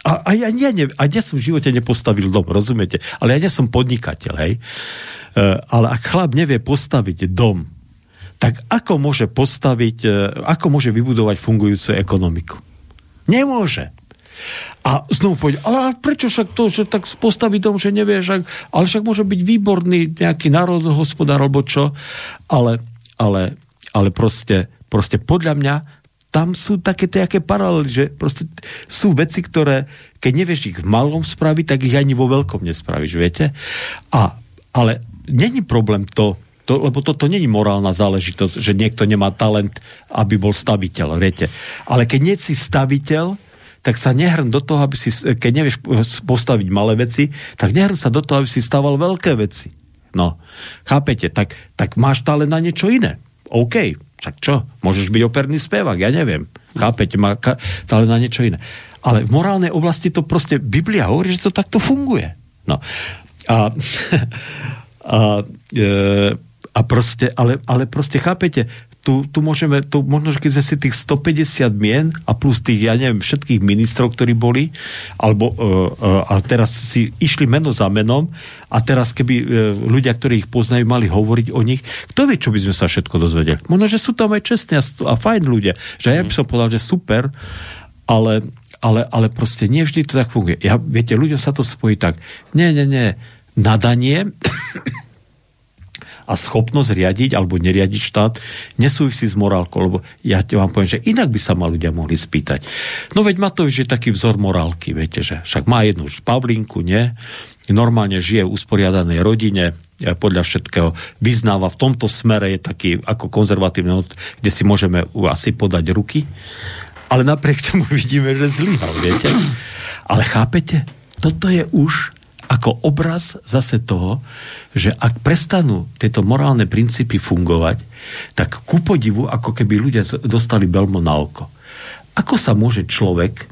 a, a, ja, ja, ne, a ja som v živote nepostavil dom, rozumiete? Ale ja nie som podnikateľ, hej? Uh, ale ak chlap nevie postaviť dom, tak ako môže postaviť, e, ako môže vybudovať fungujúcu ekonomiku? Nemôže. A znovu povedať, ale prečo však to, že tak postaví dom, že nevie, ale však môže byť výborný nejaký národohospodár alebo čo, ale, ale, ale proste, proste podľa mňa tam sú také nejaké paralely, že proste sú veci, ktoré, keď nevieš ich v malom spraviť, tak ich ani vo veľkom nespravíš, viete? A, ale není problém to, to, lebo toto není morálna záležitosť, že niekto nemá talent, aby bol staviteľ, viete. Ale keď nie si staviteľ, tak sa nehrn do toho, aby si, keď nevieš postaviť malé veci, tak nehrn sa do toho, aby si staval veľké veci. No, chápete, tak, tak máš talent na niečo iné. OK, však čo? Môžeš byť operný spevák, ja neviem. Chápete, má ka- talent na niečo iné. Ale v morálnej oblasti to proste Biblia hovorí, že to takto funguje. No. A, a e, a proste, ale, ale proste chápete, tu, tu môžeme, tu možno, že keď sme si tých 150 mien a plus tých, ja neviem, všetkých ministrov, ktorí boli, alebo uh, uh, a teraz si išli meno za menom a teraz keby uh, ľudia, ktorí ich poznajú, mali hovoriť o nich, kto vie, čo by sme sa všetko dozvedeli. Možno, že sú tam aj čestní a, a fajn ľudia, že ja by som povedal, že super, ale, ale, ale proste nie vždy to tak funguje. Ja, viete, ľuďom sa to spojí tak, nie, nie, nie, nadanie a schopnosť riadiť alebo neriadiť štát nesúvisí s morálkou, lebo ja vám poviem, že inak by sa ma ľudia mohli spýtať. No veď Matovič je taký vzor morálky, viete, že však má jednu Pavlinku, nie? Normálne žije v usporiadanej rodine, podľa všetkého vyznáva v tomto smere, je taký ako konzervatívny, kde si môžeme asi podať ruky, ale napriek tomu vidíme, že zlyhal, viete? Ale chápete? Toto je už ako obraz zase toho, že ak prestanú tieto morálne princípy fungovať, tak ku podivu, ako keby ľudia dostali belmo na oko. Ako sa môže človek,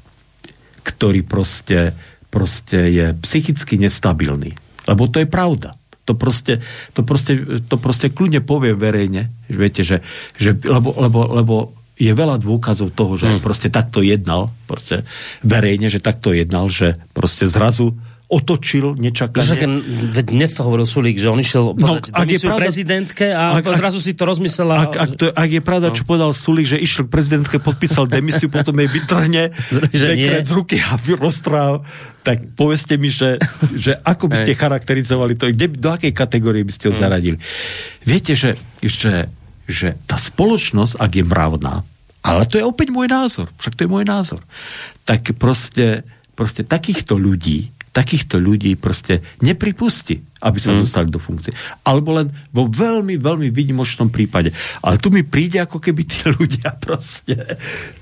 ktorý proste, proste je psychicky nestabilný, lebo to je pravda. To proste, to proste, to proste kľudne povie verejne, že viete, že, že lebo, lebo, lebo je veľa dôkazov toho, že hmm. proste takto jednal, proste verejne, že takto jednal, že proste zrazu otočil nečakane. Však, veď dnes to hovoril Sulík, že on išiel no, ak je pravda, prezidentke a ak, zrazu si to rozmyslel. Ak, ak, to, ak je pravda, no. čo povedal Sulík, že išiel k prezidentke, podpísal demisiu, potom jej vytrhne dekret z ruky a roztráv, tak poveste mi, že, že ako by ste charakterizovali to, kde, do akej kategórie by ste ho hmm. zaradili. Viete, že, že, že tá spoločnosť, ak je mravná, ale to je opäť môj názor, však to je môj názor, tak proste, proste takýchto ľudí takýchto ľudí proste nepripustí, aby sa mm. dostali do funkcie. Alebo len vo veľmi, veľmi výnimočnom prípade. Ale tu mi príde, ako keby tí ľudia proste,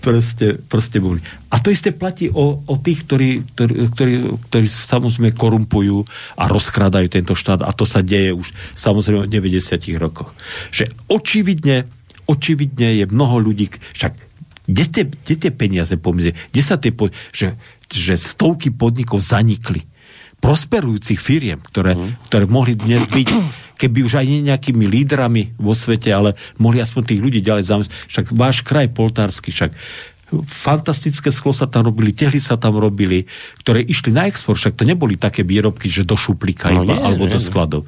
proste, proste boli. A to isté platí o, o tých, ktorí, ktorí, ktorí, ktorí samozrejme korumpujú a rozkrádajú tento štát. A to sa deje už samozrejme v 90 rokoch. Že očividne, očividne je mnoho ľudí, však kde tie, kde tie peniaze pomizli? Kde sa tie... Po, že že stovky podnikov zanikli. Prosperujúcich firiem, ktoré, mm. ktoré mohli dnes byť, keby už aj nejakými lídrami vo svete, ale mohli aspoň tých ľudí ďalej zamestnať. Však váš kraj poltársky, však fantastické sklo sa tam robili, tehly sa tam robili, ktoré išli na export, však to neboli také výrobky, že do šuplíka no, iba, nie, alebo nie, do skladov.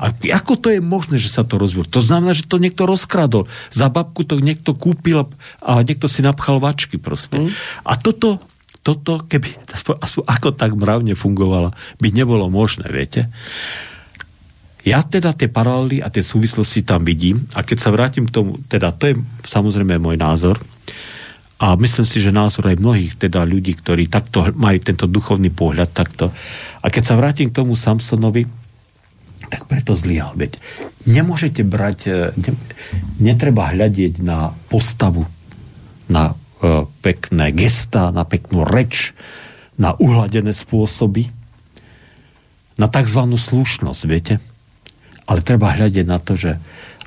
A ako to je možné, že sa to rozvíjalo? To znamená, že to niekto rozkradol. Za babku to niekto kúpil a niekto si napchal vačky proste. Mm. A toto, toto, keby aspoň ako tak mravne fungovala, by nebolo možné, viete. Ja teda tie paralely a tie súvislosti tam vidím a keď sa vrátim k tomu, teda to je samozrejme môj názor a myslím si, že názor aj mnohých teda ľudí, ktorí takto majú tento duchovný pohľad takto. A keď sa vrátim k tomu Samsonovi, tak preto zlyhal. Veď nemôžete brať, e, ne, netreba hľadiť na postavu, na E, pekné gesta, na peknú reč, na uhladené spôsoby, na tzv. slušnosť, viete? Ale treba hľadiť na to, že...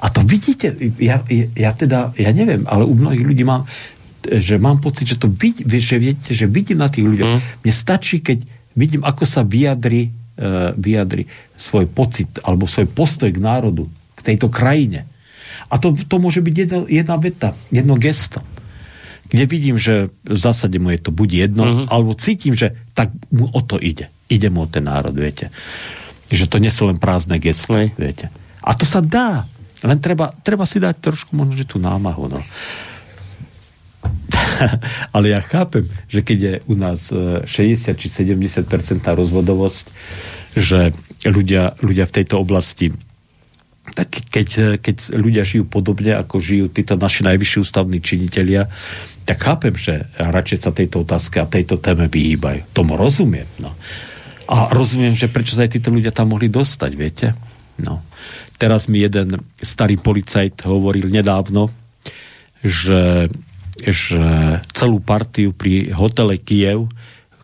A to vidíte, ja, ja teda, ja neviem, ale u mnohých ľudí mám, že mám pocit, že to vid, že viete, že vidím na tých ľuďoch. Mm. Mne stačí, keď vidím, ako sa vyjadri, uh, vyjadri svoj pocit alebo svoj postoj k národu, k tejto krajine. A to, to môže byť jedna, jedna veta, jedno gesto kde vidím, že v zásade mu je to buď jedno, uh-huh. alebo cítim, že tak mu o to ide. Ide mu o ten národ, viete. Že to nie sú len prázdne gesty, viete. A to sa dá. Len treba, treba si dať trošku možno, že tú námahu, no. Ale ja chápem, že keď je u nás 60 e, či 70% rozvodovosť, že ľudia, ľudia v tejto oblasti tak keď, keď ľudia žijú podobne, ako žijú títo naši najvyšší ústavní činitelia, tak chápem, že radšej sa tejto otázke a tejto téme vyhýbajú. Tomu rozumiem. No. A rozumiem, že prečo sa aj títo ľudia tam mohli dostať, viete? No. Teraz mi jeden starý policajt hovoril nedávno, že, že celú partiu pri hotele Kiev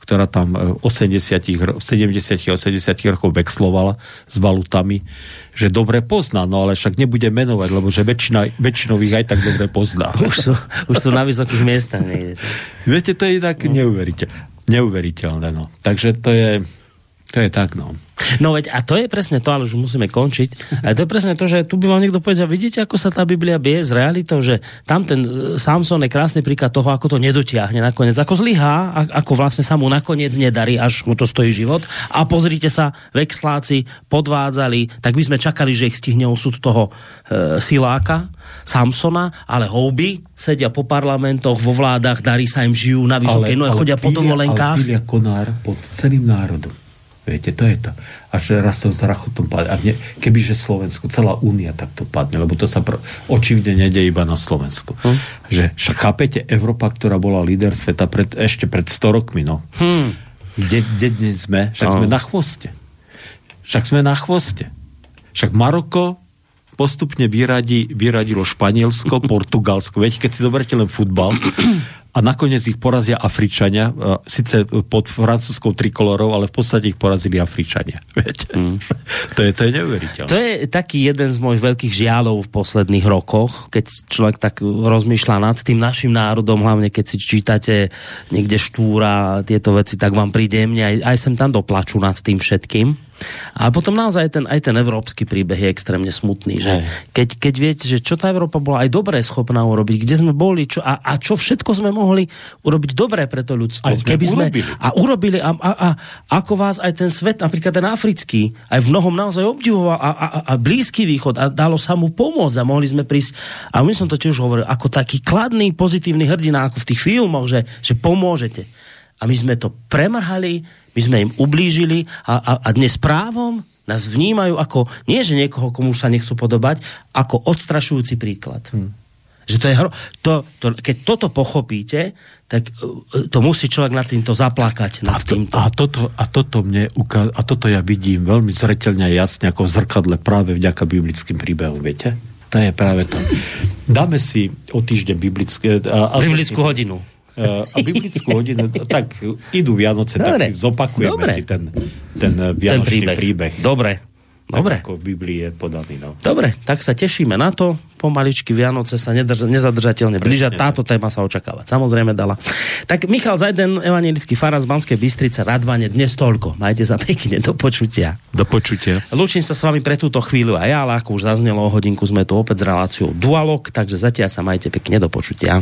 ktorá tam v 80 70 a 80 rokov vexlovala s valutami, že dobre pozná, no ale však nebude menovať, lebo že väčšina, väčšinových aj tak dobre pozná. Už sú, už sú na vysokých miestach. Viete, to je tak no. neuveriteľné. Neuveriteľné, no. Takže to je, to je tak, no. No veď, a to je presne to, ale už musíme končiť. A to je presne to, že tu by vám niekto povedal, vidíte, ako sa tá Biblia bije s realitou, že tam ten e, Samson je krásny príklad toho, ako to nedotiahne nakoniec, ako zlyhá, ako vlastne sa mu nakoniec nedarí, až mu to stojí život. A pozrite sa, vexláci podvádzali, tak by sme čakali, že ich stihne osud toho e, siláka, Samsona, ale houby sedia po parlamentoch, vo vládach, darí sa im, žijú na vysokej nohe, chodia po dovolenkách. Ale konár pod celým národom. Viete, to je to. Až raz to s rachotom padne. A ne, kebyže Slovensko, celá únia takto padne, lebo to sa pr- očividne nedie iba na Slovensku. Hm? Že však chápete, Európa, ktorá bola líder sveta pred, ešte pred 100 rokmi, no. Hm. Kde, kde dnes sme? Však no. sme na chvoste. Však sme na chvoste. Však Maroko postupne vyradí, vyradilo Španielsko, Portugalsko. Veď keď si zoberte len futbal, a nakoniec ich porazia Afričania, uh, síce pod francúzskou trikolorou, ale v podstate ich porazili Afričania. Viete? Mm. to, je, to je neuveriteľné. To je taký jeden z mojich veľkých žialov v posledných rokoch, keď človek tak rozmýšľa nad tým našim národom, hlavne keď si čítate niekde štúra tieto veci, tak vám príde mne aj, aj sem tam doplaču nad tým všetkým. A potom naozaj ten, aj ten európsky príbeh je extrémne smutný, že keď, keď viete, že čo tá Európa bola aj dobre schopná urobiť, kde sme boli čo, a, a čo všetko sme mohli urobiť dobré pre to ľudstvo. Aj sme Keby sme, urobili. a urobili a, a, a ako vás aj ten svet, napríklad ten africký, aj v mnohom naozaj obdivoval a, a, a blízky východ a dalo sa mu pomôcť a mohli sme prísť, a my som to tiež hovoril, ako taký kladný, pozitívny hrdina, ako v tých filmoch, že, že pomôžete. A my sme to premrhali, my sme im ublížili a, a, a dnes právom nás vnímajú ako, nie že niekoho, komu sa nechcú podobať, ako odstrašujúci príklad. Hmm. Že to je hro... to, to, keď toto pochopíte, tak uh, to musí človek nad týmto zaplakať. A, Nad to, týmto. a, toto, a, toto mne uka- a toto ja vidím veľmi zretelne a jasne ako v zrkadle práve vďaka biblickým príbehom, viete? To je práve to. Dáme si o týždeň biblické... A, a, Biblickú hodinu. a biblickú hodinu, tak idú Vianoce, Dobre. tak si zopakujeme Dobre. si ten, ten eh, Ten vianočný príbeh. príbeh. Dobre. Tak Dobre. Ako v Biblii je podaný, no. Dobre, tak sa tešíme na to. Pomaličky Vianoce sa nedrž- nezadržateľne blížia. Táto téma sa očakávať. Samozrejme dala. Tak Michal Zajden, evangelický farár z Banskej Bystrice, Radvane, dnes toľko. Majte sa pekne, do počutia. Do počutia. Lúčim sa s vami pre túto chvíľu a ja, ale ako už zaznelo o hodinku, sme tu opäť s reláciou Dualog, takže zatiaľ sa majte pekne do počutia.